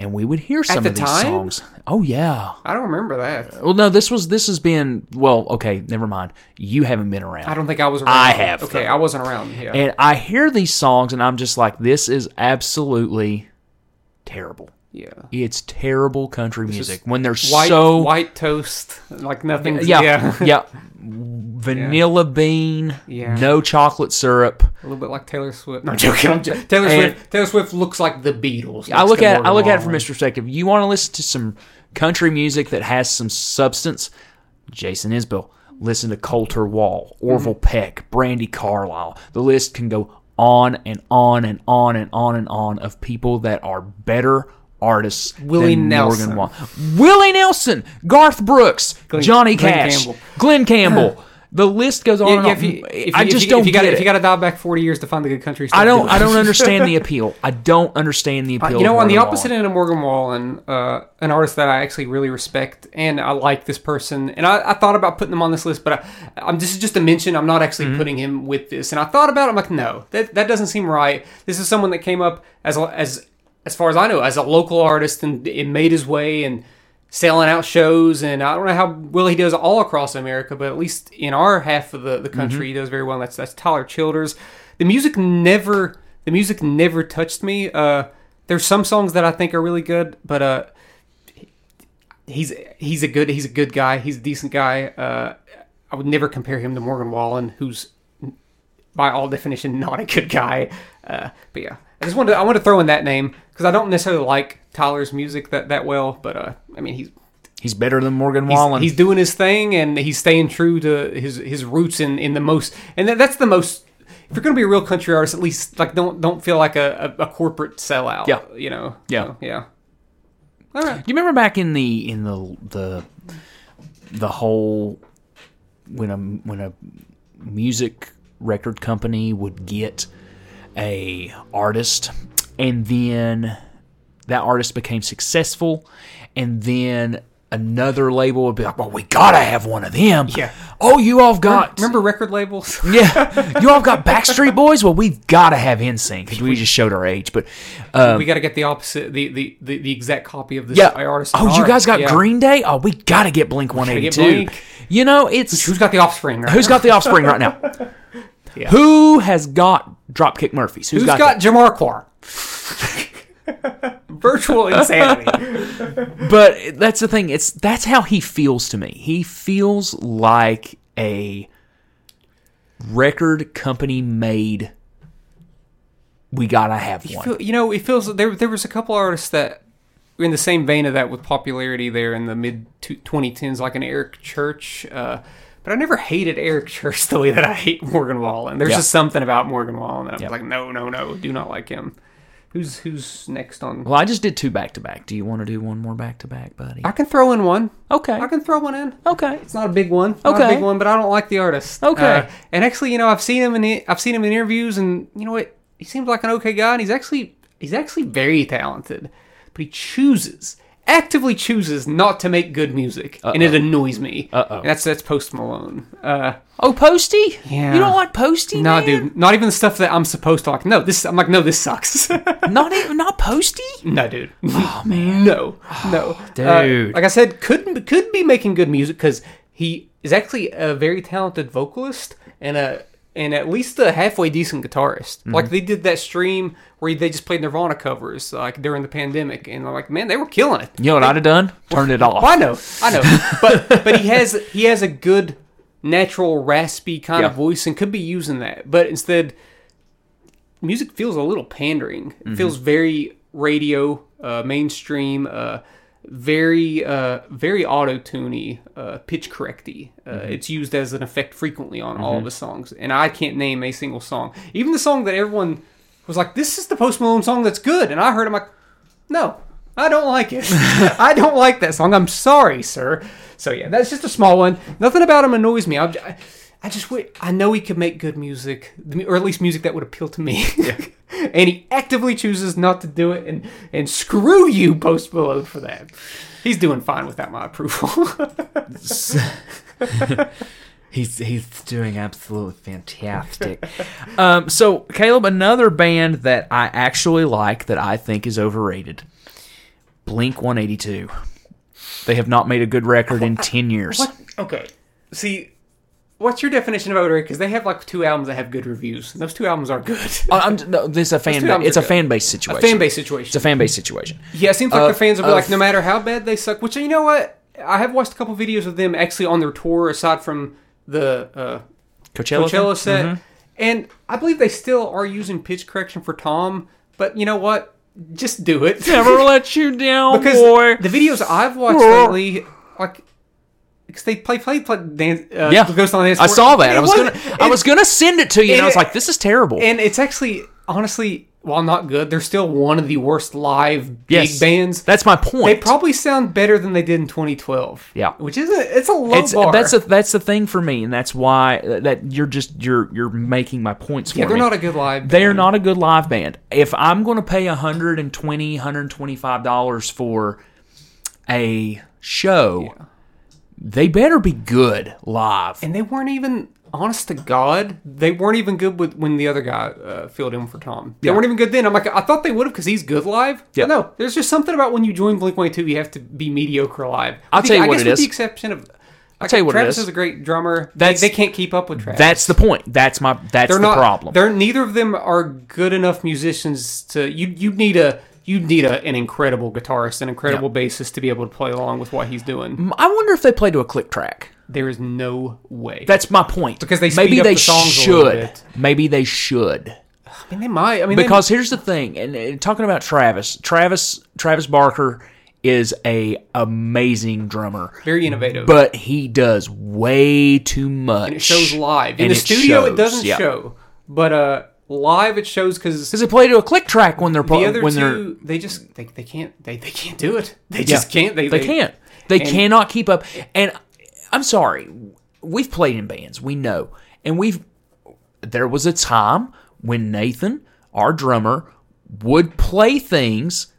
and we would hear some the of these time? songs. Oh yeah. I don't remember that. Well, no, this was this has been well. Okay, never mind. You haven't been around. I don't think I was around. I have, Okay, though. I wasn't around. Yeah. and I hear these songs, and I'm just like, this is absolutely terrible. Yeah. It's terrible country music when they're White so white toast, like nothing. yeah, yeah. yeah. *laughs* Vanilla bean, Yeah. no chocolate syrup. A little bit like Taylor Swift. No, I'm joking. I'm joking. Taylor And- Swift. Taylor Swift looks like the Beatles. I look at it, I look at it from this perspective. You want to listen to some country music that has some substance? Jason Isbell. Listen to Colter Wall, Orville Mm-hmm. Peck, Brandi Carlile. The list can go on and on and on and on and on of people that are better artists Willie Nelson. Willie Nelson, Garth Brooks, Johnny Glen Cash, Campbell. Glen Campbell. *laughs* the list goes on Yeah, and yeah, on. if you, if I just if you, don't if you got get If you got to dial back forty years to find the good country stuff, I don't. do I don't understand the *laughs* appeal. I don't understand the appeal. Uh, You know, on the opposite Wallen. end of Morgan Wallen, uh, an artist that I actually really respect and I like this person, and I, I thought about putting him on this list, but I, I'm, this is just a mention. I'm not actually Mm-hmm. putting him with this. And I thought about it. I'm like, no, that that doesn't seem right. This is someone that came up as a- as as far as I know as a local artist and it made his way and selling out shows. And I don't know how well he does all across America, but at least in our half of the, the country, he does very well. That's that's Tyler Childers. The music never the music never touched me. Uh, there's some songs that I think are really good, but uh, he's he's a good he's a good guy. He's a decent guy. Uh, I would never compare him to Morgan Wallen, who's by all definition not a good guy. Uh, but yeah, I just wanted to, I want to throw in that name because I don't necessarily like Tyler's music that that well. But uh, I mean he's He's better than Morgan he's, Wallen. he's doing his thing and he's staying true to his his roots in in the most and that, that's the most. If you're gonna be a real country artist, at least like don't don't feel like a, a, a corporate sellout. Yeah. you know. Yeah. So, yeah. All right. Do you remember back in the in the the the whole when a when a music record company would get a artist and then that artist became successful and then another label would be like, "Well, we gotta have one of them." Yeah. Oh, you all got Remember record labels? *laughs* yeah, you all got *laughs* Backstreet Boys. Well, we've got to have NSYNC because we just showed our age. But um, we got to get the opposite, the, the, the, the exact copy of this yeah, artist. oh, you guys got Yeah. Green Day. Oh, we got to get Blink One Eighty Two. You know, it's Who's got the offspring? Right who's got the Offspring right now. *laughs* Yeah. Who has got Dropkick Murphys? Who's got, got, Jamiroquai? *laughs* Virtual insanity. *laughs* But that's the thing. It's that's how he feels to me. He feels like a record company made. We gotta have You one. feel- you know, it feels there. There was a couple artists that were in the same vein of that with popularity there in the mid 2010s, like an Eric Church. Uh, but I never hated Eric Church *laughs* the way that I hate Morgan Wallen. There's Yeah. just something about Morgan Wallen that I'm Yeah. like, no, no, no, do not like him. Who's who's next on? well, I just did two back to back. Do you want to do one more back to back, buddy? I can throw in one. Okay. I can throw one in. Okay. It's not a big one. Not a Okay. big one, but I don't like the artist. Okay. Uh, and actually, you know, I've seen him in the, I've seen him in interviews, and you know what? He seems like an okay guy, and he's actually he's actually very talented. But he chooses actively chooses not to make good music, and it annoys me. Uh-oh. That's that's Post Malone. Uh, Oh, Posty? Yeah. You don't like Posty? nah, dude, not even the stuff that I'm supposed to like. No, this I'm like, no, this sucks. *laughs* Not even not Posty? No, dude. Oh man. No, no, Uh, Dude. like I said, could could be making good music because he is actually a very talented vocalist and a and at least a halfway decent guitarist. Mm-hmm. Like they did that stream where they just played Nirvana covers like during the pandemic, and I'm like, man, they were killing it. You know what I'd have done? Turned it off. Well, I know, I know, *laughs* but but he has he has a good natural raspy kind of voice and could be using that, but instead, music feels a little pandering. It feels very radio, uh, mainstream, uh, very uh, very auto tuney, uh, pitch correcty. Uh, It's used as an effect frequently on all of his songs, and I can't name a single song. Even the song that everyone was like, "This is the Post Malone song that's good," and I heard him like, "No." I don't like it. *laughs* I don't like that song. I'm sorry, sir. So yeah, that's just a small one. Nothing about him annoys me. I'm, I, I just wi- I know he could make good music, or at least music that would appeal to me. *laughs* and he actively chooses not to do it, and and screw you, Post Malone, for that. He's doing fine without my approval. *laughs* He's he's doing absolutely fantastic. um, so Caleb, another band that I actually like that I think is overrated, Blink One Eighty Two. They have not made a good record in ten years. what? Okay. See, what's your definition of overrated? Because they have like two albums that have good reviews. And those two albums are good. *laughs* I'm, no, this a fan. Ba- it's a good. fan base situation. A Fan base situation. It's a fan base situation. Yeah, it seems like Of- the fans will be of- like, no matter how bad they suck. Which you know what? I have watched a couple videos of them actually on their tour, aside from the uh, Coachella. Coachella set, Mhm. and I believe they still are using pitch correction for Tom. But you know what? Just do it. Never *laughs* let you down, because boy. the videos I've watched lately, like. Because they play play play dance, uh, yeah, Ghost on the Dance I saw that. I was gonna, I was gonna send it to you, and, and I was like, "This is terrible." and it's actually honestly, while not good, they're still one of the worst live yes, big bands. That's my point. They probably sound better than they did in 2012. Yeah. which is a it's a low it's, bar. that's a, that's the thing for me, and that's why that you're just you're you're making my points yeah, they're me. not a good live. Band. They are not a good live band. If I'm going to pay 120 125 dollars for a show, they better be good live. and they weren't even honest to God. They weren't even good with when the other guy uh, filled in for Tom. They Yeah. weren't even good then. I'm like, I thought they would have because he's good live. Yeah. No, there's just something about when you join Blink One Two, you have to be mediocre live. I'll tell you I what guess it with is. the exception of. Like, tell you what it Travis is. is a great drummer. That's- they, they can't keep up with Travis. That's the point. That's my that's they're the not problem. They're neither of them are good enough musicians to you. You need a you need a, an incredible guitarist, an incredible bassist to be able to play along with what he's doing. I wonder if they play to a click track. There is no way. That's my point. Because they maybe they the songs a little should. Maybe they should. I mean, they might. I mean, they- Because here's the thing, and, and talking about Travis, Travis Travis Barker is a amazing drummer, very innovative. but he does way too much. and it shows live. In And the it studio, it doesn't yeah. show, but uh, live it shows because because they play to a click track when they're the other when they're they just they, they can't they, they can't do it. *laughs* They just can't. They, they, can't. They and- cannot keep up. And I'm sorry, we've played in bands, we know, and we've. There was a time when Nathan, our drummer, would play things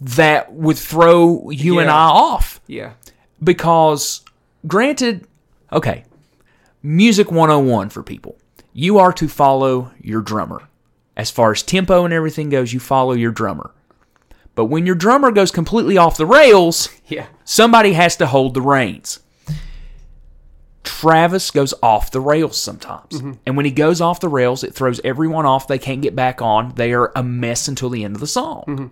that would throw you and I off Yeah. because, granted, okay, music 101 for people. You are to follow your drummer. As far as tempo and everything goes, you follow your drummer. But when your drummer goes completely off the rails, *laughs* Yeah. somebody has to hold the reins. Travis goes off the rails sometimes. Mm-hmm. And when he goes off the rails, it throws everyone off. They can't get back on. They are a mess until the end of the song. Mm-hmm.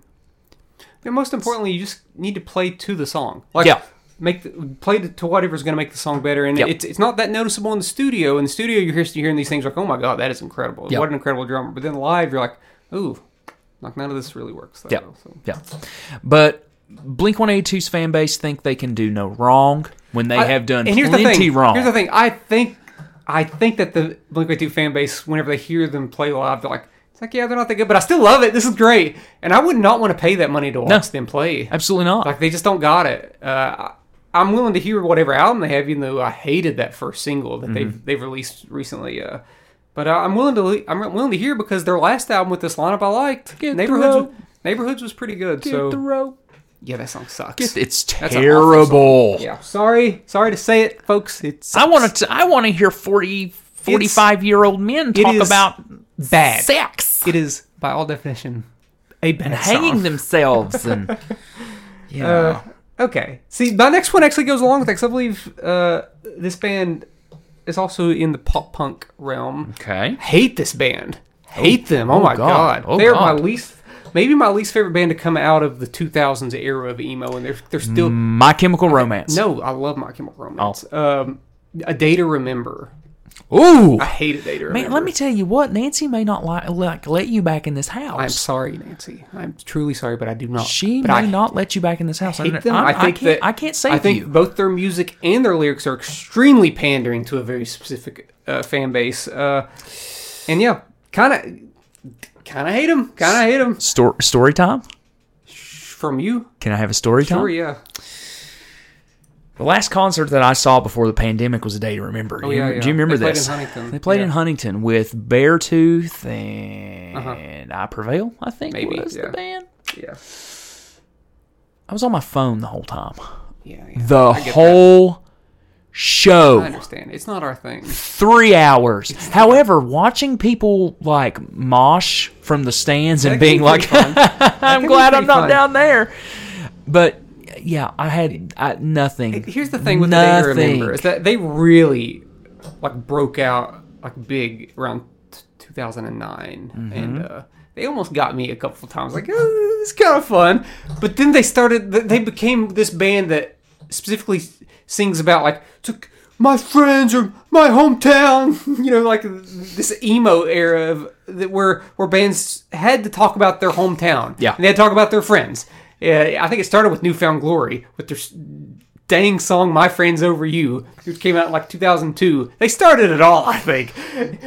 And most importantly, you just need to play to the song. Like, Yeah. Make the, play to, to whatever's going to make the song better. And Yep. it's it's not that noticeable in the studio. In the studio, you're, hear- you're hearing these things like, "Oh my god, that is incredible! Yep. What an incredible drummer!" But then live, you're like, "Ooh, like none of this really works." Yep. So. Yeah. But Blink 182's fan base think they can do no wrong when they I- have done and here's plenty the thing. wrong. Here's the thing. I think I think that the Blink 182 fan base, whenever they hear them play live, they're like, "It's like, yeah, they're not that good, but I still love it. This is great." And I would not want to pay that money to watch them play. Absolutely not. Like they just don't got it. Uh, I'm willing to hear whatever album they have, even though I hated that first single that Mm-hmm. they've they've released recently. Uh, but uh, I'm willing to I'm willing to hear because their last album with this lineup I liked. Get Neighborhoods rope. Neighborhoods was pretty good. Get so the rope. yeah, that song sucks. Get- It's That's an awful terrible. song. Yeah, sorry, sorry to say it, folks. It's I want to. I want to hear 40, 45 year old men talk is about bad. sex It is by all definition a bad and hanging song. themselves and *laughs* yeah. Uh, okay. See, my next one actually goes along with that 'cause I believe uh, this band is also in the pop punk realm. okay. Hate this band. Hate them. Oh, oh my God. god. Oh They're my least, maybe my least favorite band to come out of the 2000s era of emo, and they're they're still. My Chemical Romance. No, I love My Chemical Romance. Oh. Um, a Day to Remember. Ooh. I hate A Day Remember. Man, let me tell you what. Nancy may not like, like let you back in this house. I'm sorry, Nancy. I'm truly sorry, but I do not. she may I not let you back in this house. I, hate I, them. I, I think can't, that I can't save I think you. both their music and their lyrics are extremely pandering to a very specific uh, fan base. Uh, and yeah, kind of, kind of hate them. Kind of hate them. Story, story time. From you, Can I have a story time? sure, yeah. The last concert that I saw before the pandemic was a day to remember. Oh, You- yeah, yeah. Do you remember They played this? in Huntington. They played in Huntington with Beartooth and I Prevail. I think Uh-huh. Maybe, was yeah. the band. Yeah, I was on my phone the whole time. yeah, yeah. The whole that. show. I understand. It's not our thing. three hours. However, watching people like mosh from the stands and being like, *laughs* "I'm can be glad I'm not fun. down there," but yeah, I had I, nothing. Here's the thing with the Day to Remember is that they really like broke out like big around t- 2009, Mm-hmm. and uh, they almost got me a couple times. Like, oh, it's kind of fun, but then they started. They became this band that specifically sings about like took my friends or my hometown. *laughs* You know, like this emo era of that where where bands had to talk about their hometown. Yeah. and they had to talk about their friends. Yeah, I think it started with New Found Glory with their dang song "My Friends Over You," which came out in like 2002. They started it all, I think.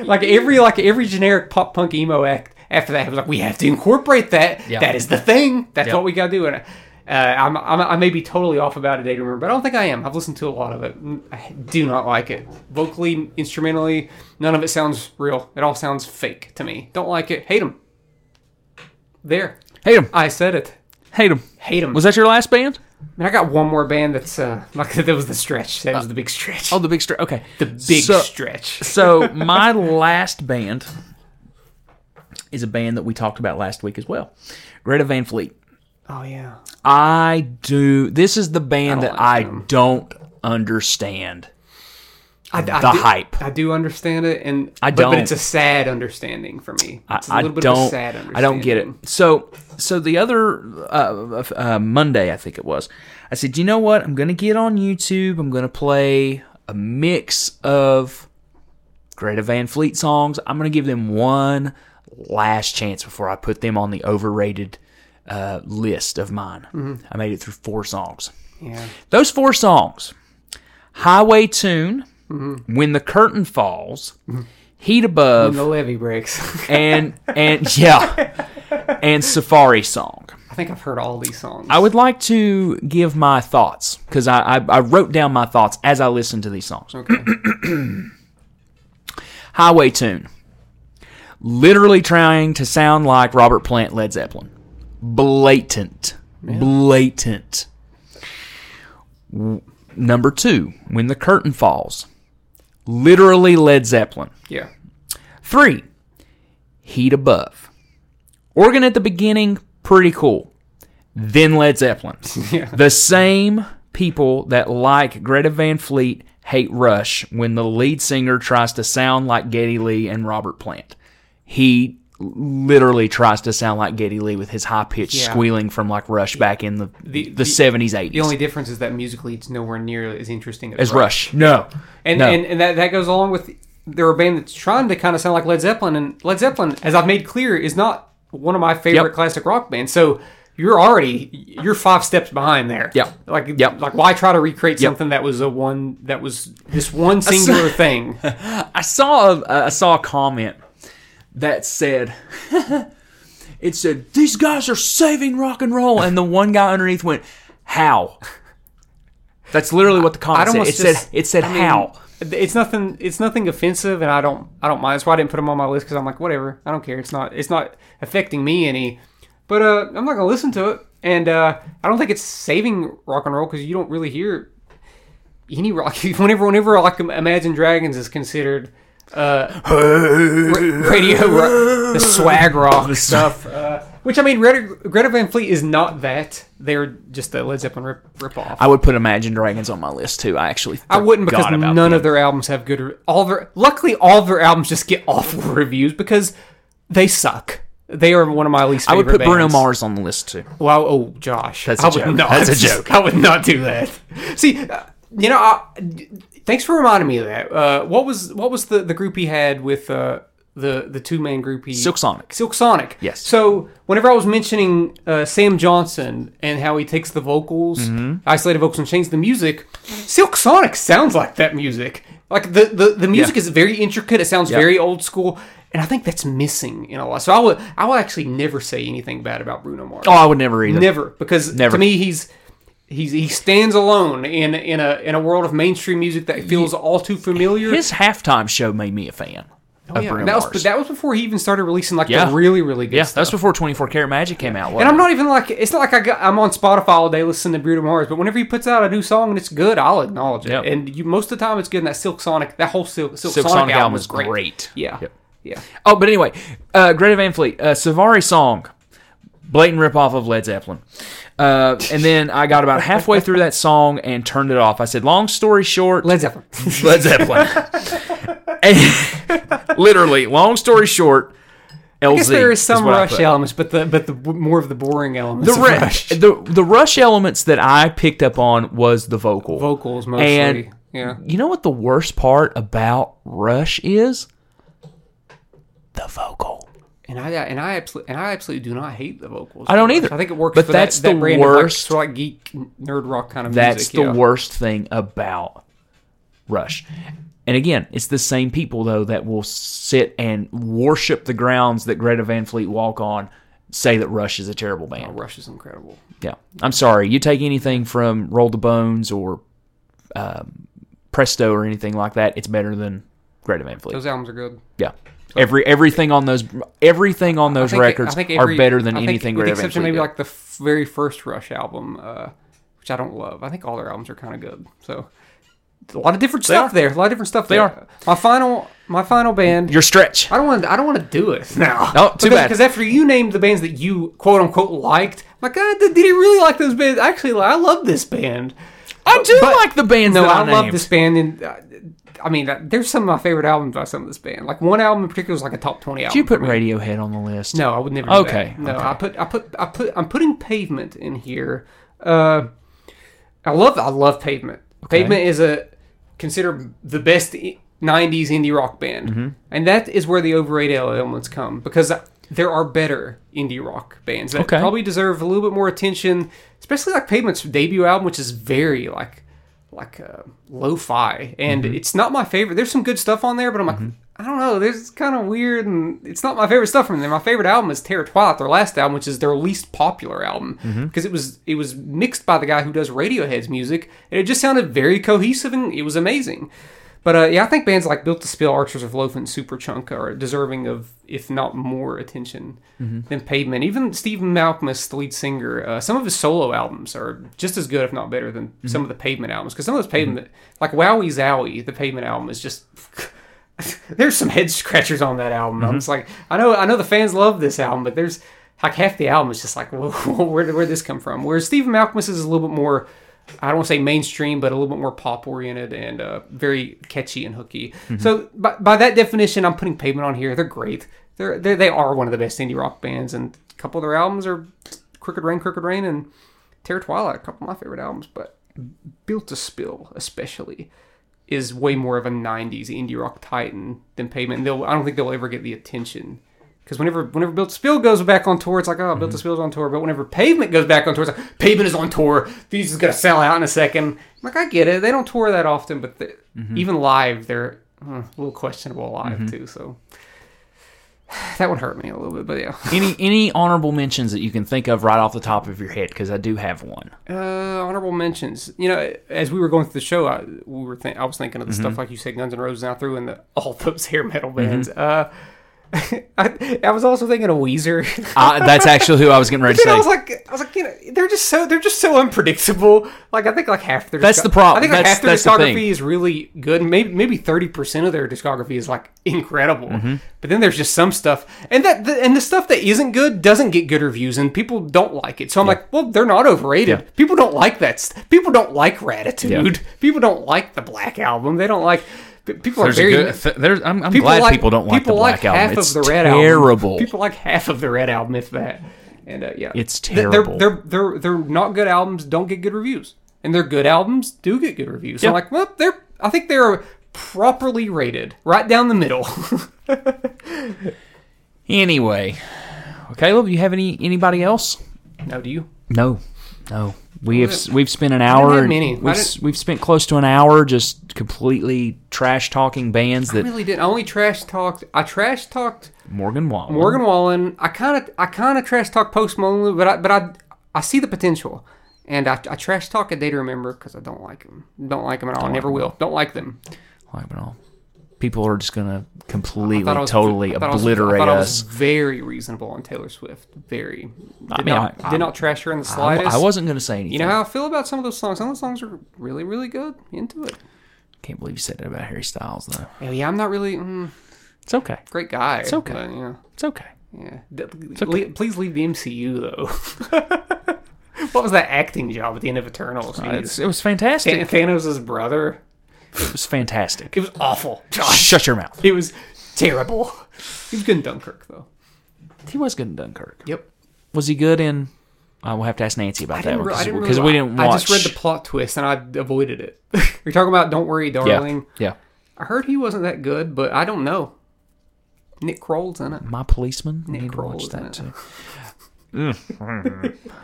Like every like every generic pop punk emo act after that was like, we have to incorporate that. Yeah. That is the thing. That's Yep. what we got to do. And uh, I'm, I'm, I may be totally off about it, Day Remember, but I don't think I am. I've listened to a lot of it. I do not like it. Vocally, instrumentally, none of it sounds real. It all sounds fake to me. Don't like it. Hate them. There. Hate them. I said it. Hate them. Hate them. Was that your last band? I mean, I got one more band that's uh, like *laughs* that was the stretch. That was the big stretch. Oh, the big stretch. Okay, the big so, stretch. *laughs* so my last band is a band that we talked about last week as well, Greta Van Fleet. Oh yeah. I do. This is the band that I don't understand. I, The do, hype. I do understand it, and I but, but don't. it's a sad understanding for me. I, It's a I little bit don't. of a sad understanding. I don't get it. So, so the other uh, uh, Monday, I think it was. I said, you know what? I'm going to get on YouTube. I'm going to play a mix of Greta Van Fleet songs. I'm going to give them one last chance before I put them on the overrated uh, list of mine. Mm-hmm. I made it through four songs. Yeah. Those four songs Highway Tune, Mm-hmm. When the Curtain Falls, Heat Above, When the levee breaks. *laughs* and and yeah, and Safari Song. I think I've heard all these songs. I would like to give my thoughts because I, I I wrote down my thoughts as I listened to these songs. okay. *clears throat* Highway Tune, literally trying to sound like Robert Plant, Led Zeppelin, blatant, blatant. Number two, When the Curtain Falls, literally Led Zeppelin. Yeah. Three, Heat Above. Organ at the beginning, pretty cool. Then Led Zeppelin. *laughs* Yeah. The same people that like Greta Van Fleet hate Rush when the lead singer tries to sound like Geddy Lee and Robert Plant. He literally tries to sound like Geddy Lee with his high pitched Yeah. squealing from like Rush back in the The- the the- seventies eighties. The only difference is that musically it's nowhere near as interesting as, as Rush. No, And, no. and and that, that goes along with they're a band that's trying to kind of sound like Led Zeppelin, and Led Zeppelin, as I've made clear, is not one of my favorite Yep. classic rock bands. So you're already you're five steps behind there. Yep. Like Yep. like why try to recreate Yep. something that was a one that was this one singular thing? *laughs* I saw a, I saw a comment that said *laughs* it said these guys are saving rock and roll, and the one guy underneath went how. That's literally what the comment I'd said. It almost said it said I mean, how. It's nothing. It's nothing offensive, and I don't. I don't mind. That's why I didn't put them on my list because I'm like, whatever. I don't care. It's not. It's not affecting me any. But uh, I'm not gonna listen to it, and uh, I don't think it's saving rock and roll because you don't really hear any rock. *laughs* Whenever, whenever like Imagine Dragons is considered uh, ra- *laughs* radio rock, the swag rock stuff. Uh, which I mean, Greta, Greta Van Fleet is not that. They're just a Led Zeppelin rip, rip off. I would put Imagine Dragons on my list too. I actually I wouldn't because forgot about none them. of their albums have good. Re- all their luckily all of their albums just get awful *laughs* reviews because they suck. They are one of my least. I would favorite put Bruno bands. Mars on the list too. Wow, oh Josh, That's I a would joke. Not, That's a *laughs* joke. I would not do that. See, uh, you know, I, thanks for reminding me of that. Uh, what was what was the the group he had with uh, the the two man group he Silk Sonic. Silk Sonic. Yes. So whenever I was mentioning uh, Sam Johnson and how he takes the vocals, Mm-hmm. isolated vocals, and changes the music, Silk Sonic sounds like that music. Like the the, the music Yeah. is very intricate. It sounds Yeah. very old school, and I think that's missing in a lot. So I would I will actually never say anything bad about Bruno Mars. Oh, I would never either. Never, because Never. to me he's. He's, he stands alone in in a in a world of mainstream music that feels all too familiar. His halftime show made me a fan Oh, yeah. Bruno and that was Mars. but that was before he even started releasing like Yeah. the really really good yeah, stuff. that's before 24 Karat Magic came out. And I'm not even like it's not like I got, I'm on Spotify all day listening to Bruno Mars, but whenever he puts out a new song and it's good, I'll acknowledge it. Yep. And you most of the time it's good. And that Silk Sonic, that whole Silk, Silk, Silk Sonic, Sonic album, album is is great. great. Yeah, Yep. yeah. Oh, but anyway, uh, Greta Van Fleet, uh, Safari song, blatant ripoff of Led Zeppelin. Uh, and then I got about halfway through that song and turned it off. I said, "Long story short, Led Zeppelin. *laughs* Led Zeppelin." And- *laughs* literally, long story short, LZ. I guess there is some what I Rush elements, but the but the more of the boring elements. The, Rush. the the Rush elements that I picked up on was the vocal. vocals mostly. And- yeah, You know what the worst part about Rush is? The vocal. And I and I absolutely and I absolutely do not hate the vocals. I don't either. I think it works. But for that's that, that the of, worst- like, sort of like geek nerd rock kind of thing. That's music. the yeah. worst thing about Rush. And again, it's the same people though that will sit and worship the grounds that Greta Van Fleet walk on, say that Rush is a terrible Oh, band. Rush is incredible. Yeah, I'm sorry. You take anything from Roll the Bones or um, Presto or anything like that, it's better than Greta Van Fleet. Those albums are good. Yeah. Every everything on those everything on those think- records think are better than anything with Greta the exception maybe did. like the f- very first Rush album, uh, which I don't love. I think all their albums are kind of good. So a lot of different stuff are. there. A lot of different stuff. They there. are. My final, my final band. Your stretch. I don't want. I don't want to do it *laughs* now. Oh, too bad. Because after you named the bands that you quote unquote liked, I'm like, ah, did, did he really like those bands? Actually, I love this band. I do But- like the bands No, that I, I, love this band, and uh, I mean, there's some of my favorite albums by some of this band. Like one album in particular is like a top twenty album. Did you put. Radiohead on the list? No, I would never. Do Okay, that. No, okay. I put I put I put I'm putting Pavement in here. Uh, I love I love Pavement. Pavement is a considered the best '90s indie rock band, Mm-hmm. and that is where the overrated elements come because there are better indie rock bands that Okay. probably deserve a little bit more attention, especially like Pavement's debut album, which is very like like uh, lo-fi, and Mm-hmm. it's not my favorite. There's some good stuff on there, but I'm like. I don't know. There's kind of weird, and it's not my favorite stuff from them. My favorite album is Terror Twilight, their last album, which is their least popular album Mm-hmm. because it was it was mixed by the guy who does Radiohead's music, and it just sounded very cohesive and it was amazing. But uh, yeah, I think bands like Built to Spill, Archers of Loaf, and Superchunk are deserving of, if not more, attention Mm-hmm. than Pavement. Even Stephen Malkmus, the lead singer, uh, some of his solo albums are just as good, if not better, than Mm-hmm. some of the Pavement albums. Because some of those Pavement, like Wowee Zowee, the Pavement album is just. *laughs* there's some head scratchers on that album. Mm-hmm. I'm just like, I know, I know the fans love this album, but there's like half the album is just like, *laughs* where did where this come from? Whereas Stephen Malkmus is a little bit more, I don't want to say mainstream, but a little bit more pop oriented and uh, very catchy and hooky. Mm-hmm. So by, by that definition, I'm putting Pavement on here. They're great. they're, they're they are one of the best indie rock bands, and a couple of their albums are Crooked Rain, Crooked Rain, and Terror Twilight, a couple of my favorite albums. But Built to Spill, especially, is way more of a '90s indie rock titan than Pavement. And they'll I don't think they'll ever get the attention. Because whenever whenever Built to Spill goes back on tour, it's like, oh, Built to Spill's on tour. But whenever Pavement goes back on tour, it's like, Pavement is on tour. These is going to sell out in a second. I'm like, I get it. They don't tour that often, but they, even live, they're uh, a little questionable live, too. So *sighs* that would hurt me a little bit. But yeah. *laughs* Any any honorable mentions that you can think of right off the top of your head? Because I do have one. Uh, honorable mentions. You know, as we were going through the show, I, we were think I was thinking of the stuff like you said, Guns N' Roses. And I threw in the, *laughs* all those hair metal bands. Uh, *laughs* I, I was also thinking of Weezer. Uh, that's actually who I was getting *laughs* ready to Then I was say. like, I was like, you know, they're just so they're just so unpredictable. Like I think like half their That's disco- the problem. I think like That's- half their that's the discography is really good. Maybe maybe thirty percent of their discography is like incredible. Mm-hmm. But then there's just some stuff, and that the, and the stuff that isn't good doesn't get good reviews, and people don't like it. So I'm like, well, they're not overrated. Yeah. People don't like that. st- People don't like Raditude. Yeah. People don't like the Black Album. They don't like. People There's are very. good, th- there's, I'm, I'm people glad like, people don't like the people Black like Album. half It's of the Red terrible. album. People like half of the Red album, if that. And uh, yeah, It's Th- they're- terrible. They're, they're they're not good albums. Don't get good reviews, and their good albums do get good reviews. So I'm like, well, they're. I think they're properly rated, right down the middle. *laughs* Anyway, Caleb, do you have any anybody else? No, do you? No, no. We have we've spent an hour. We've, we've spent close to an hour just completely trash talking bands I that really didn't. I only trash talked. I trash talked Morgan Wallen. Morgan Wallen. I kind of I kind of trash talk Post Malone, but I but I I see the potential. And I, I trash talk a day to remember because I don't like them. Don't like them at all. Never will. Don't like them. Like it all. People are just gonna completely, I was- totally I I was- obliterate I I us. was very reasonable on Taylor Swift. Very. Did, I mean, not, I- did not trash her in the I, slightest. I wasn't gonna say anything. You know how I feel about some of those songs. Some of those songs are really, really good. Into it. Can't believe you said that about Harry Styles though. Yeah, yeah I'm not really mm, It's okay. great guy. It's okay. But, yeah, It's okay. yeah. D- okay. le- please leave the MCU though. *laughs* what was that acting job at the end of Eternals? Uh, it's- it was fantastic. Than- Thanos' brother. It was fantastic. It was awful. Shut your mouth. It was terrible. He was good in Dunkirk though. He was good in Dunkirk. Yep. Was he good in? Uh, I will have to ask Nancy about that re- because because really, we didn't I just read the plot twist and I avoided it. *laughs* You're talking about Don't Worry, Darling. yeah, yeah. I heard he wasn't that good, but I don't know. Nick Kroll's in it. My policeman. Nick need to watch was in that it. too.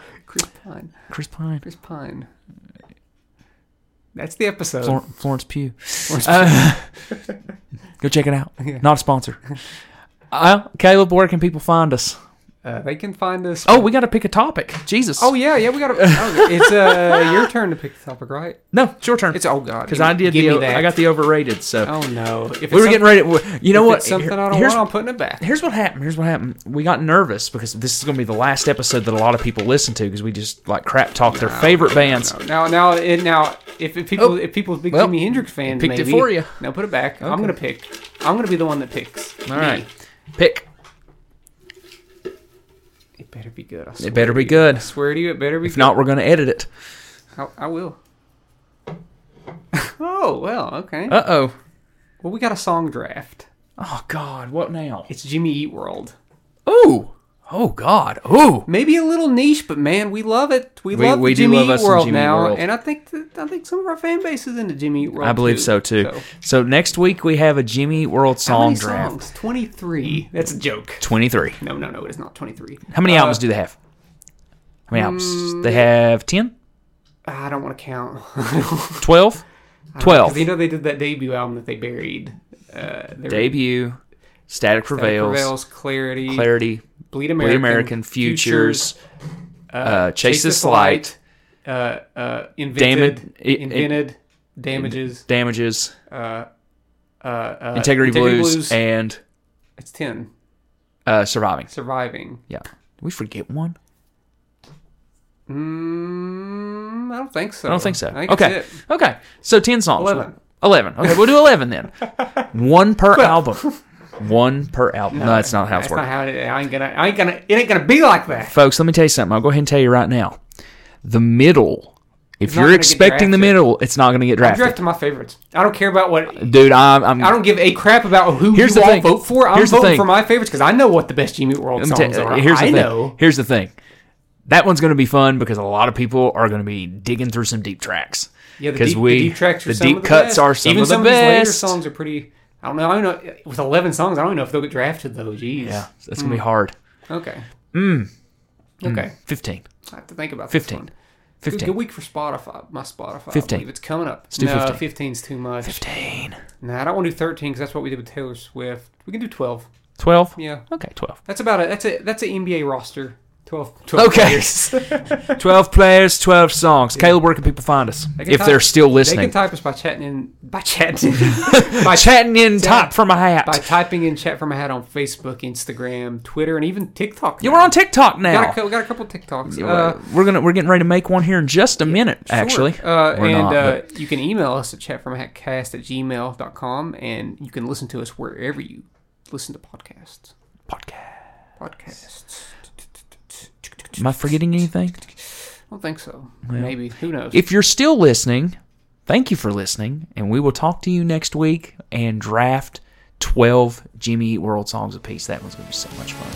*laughs* Chris Pine. Chris Pine, Chris Pine. That's the episode. Flor- Florence Pugh. Uh, *laughs* go check it out. *laughs* Not a sponsor. Uh, Caleb, where can people find us? Uh, they can find us. Oh, we got to pick a topic. Jesus. Oh yeah, yeah. We got to. Oh, it's uh, your turn to pick the topic, right? no, it's your turn. It's oh god. because I did the me. I got the overrated. So Oh no. If we were getting ready. You know what? Something I don't here's, want. I'm putting it back. Here's what happened. Here's what happened. We got nervous because this is going to be the last episode that a lot of people listen to because we just like crap talk their favorite bands. Now, now, it, now, if, if people, Oh, if people's big well, Jimi Hendrix fans, picked it for you. Now put it back. I'm gonna pick. I'm gonna be the one that picks. All right, pick. It better be good. I It better be good. I swear to you, it better be. If not, we're going to edit it. I, I will. *laughs* oh well, okay. Uh oh. well, we got a song draft. Oh God, what now? It's Jimmy Eat World. Ooh. Oh God. Ooh. Maybe a little niche, but man, we love it. We, We- love we Jimmy love Eat us World Jimmy now, World. and I think that, I think some of our fan base is into Jimmy Eat World. I believe too. so too. So, So next week we have a Jimmy Eat World how song many draft. Twenty three. That's a joke. Twenty three. No, no, no. It is not twenty three. How many Uh, albums do they have? How many mm, albums? They have 10? I don't want to count. 12? *laughs* 12. Because you know they did that debut album that they buried. Uh, their- Debut, Static Static Prevails, Prevails, Clarity, Clarity, Bleed Bleed American, American, Futures, uh, uh, Chase This Light, uh, uh, Invented, Damn it- it- Invented, Damages, Damages, uh, uh, uh, Integrity, Blues, and it's ten. uh, Surviving. Surviving. Yeah. Did we forget one? Mm, I don't think so. I don't think so. Think okay. Okay. So 10 songs. 11. 11. Okay, we'll do 11 then. *laughs* One per album. *laughs* One per album. No, that's not how it's not working. I ain't gonna. I ain't gonna. It ain't gonna be like that. Folks, let me tell you something. I'll go ahead and tell you right now. The middle If It's you're expecting the middle, it's not going to get I'm drafted. drafting my favorites. I don't care about what. Dude, I'm. I'm I don't give a crap about who Here's you the all thing. vote for. I'm Here's voting for my favorites because I know what the best Jimmy World songs tell- are. here's the I thing. know. Here's the thing. That one's going to be fun because a lot of people are going to be digging through some deep tracks. Yeah, the 'Cause deep, we- the deep tracks are the some deep of the cuts best. are some Even of the some of these later best. songs are pretty. I don't know. I don't know. With 11 songs, I don't know if they'll get drafted though. Jeez. Yeah, that's going to be hard. Okay. Mm. Okay. 15. I have to think about 15. This one. 15. good week for Spotify. My Spotify. 15. I it's coming up. do no, 15. 15's too much. 15. Nah, I don't want to do 13 because that's what we did with Taylor Swift. We can do 12. 12? Yeah. Okay, 12. That's about it. That's a that's an NBA roster. 12. 12 Okay. players. *laughs* *laughs* 12 players, 12 songs. Caleb, where can people find us? They If type- they're still listening? They can type us by chatting in by chatting *laughs* by Chatting in top from a hat. by typing in chat from a hat on Facebook, Instagram, Twitter, and even TikTok. yeah, we're on TikTok now. Got a, cou- got a couple TikToks. Uh, Uh, we're gonna we're getting ready to make one here in just a minute. Actually, Uh, and not, uh, you can email us at chatfromahatcast at gmail.com and you can listen to us wherever you listen to podcasts. podcast. Podcasts. Am I forgetting anything? I don't think so. Maybe. Who knows? If you're still listening, thank you for listening, and we will talk to you next week and draft 12 Jimmy Eat World songs apiece. That one's gonna be so much fun.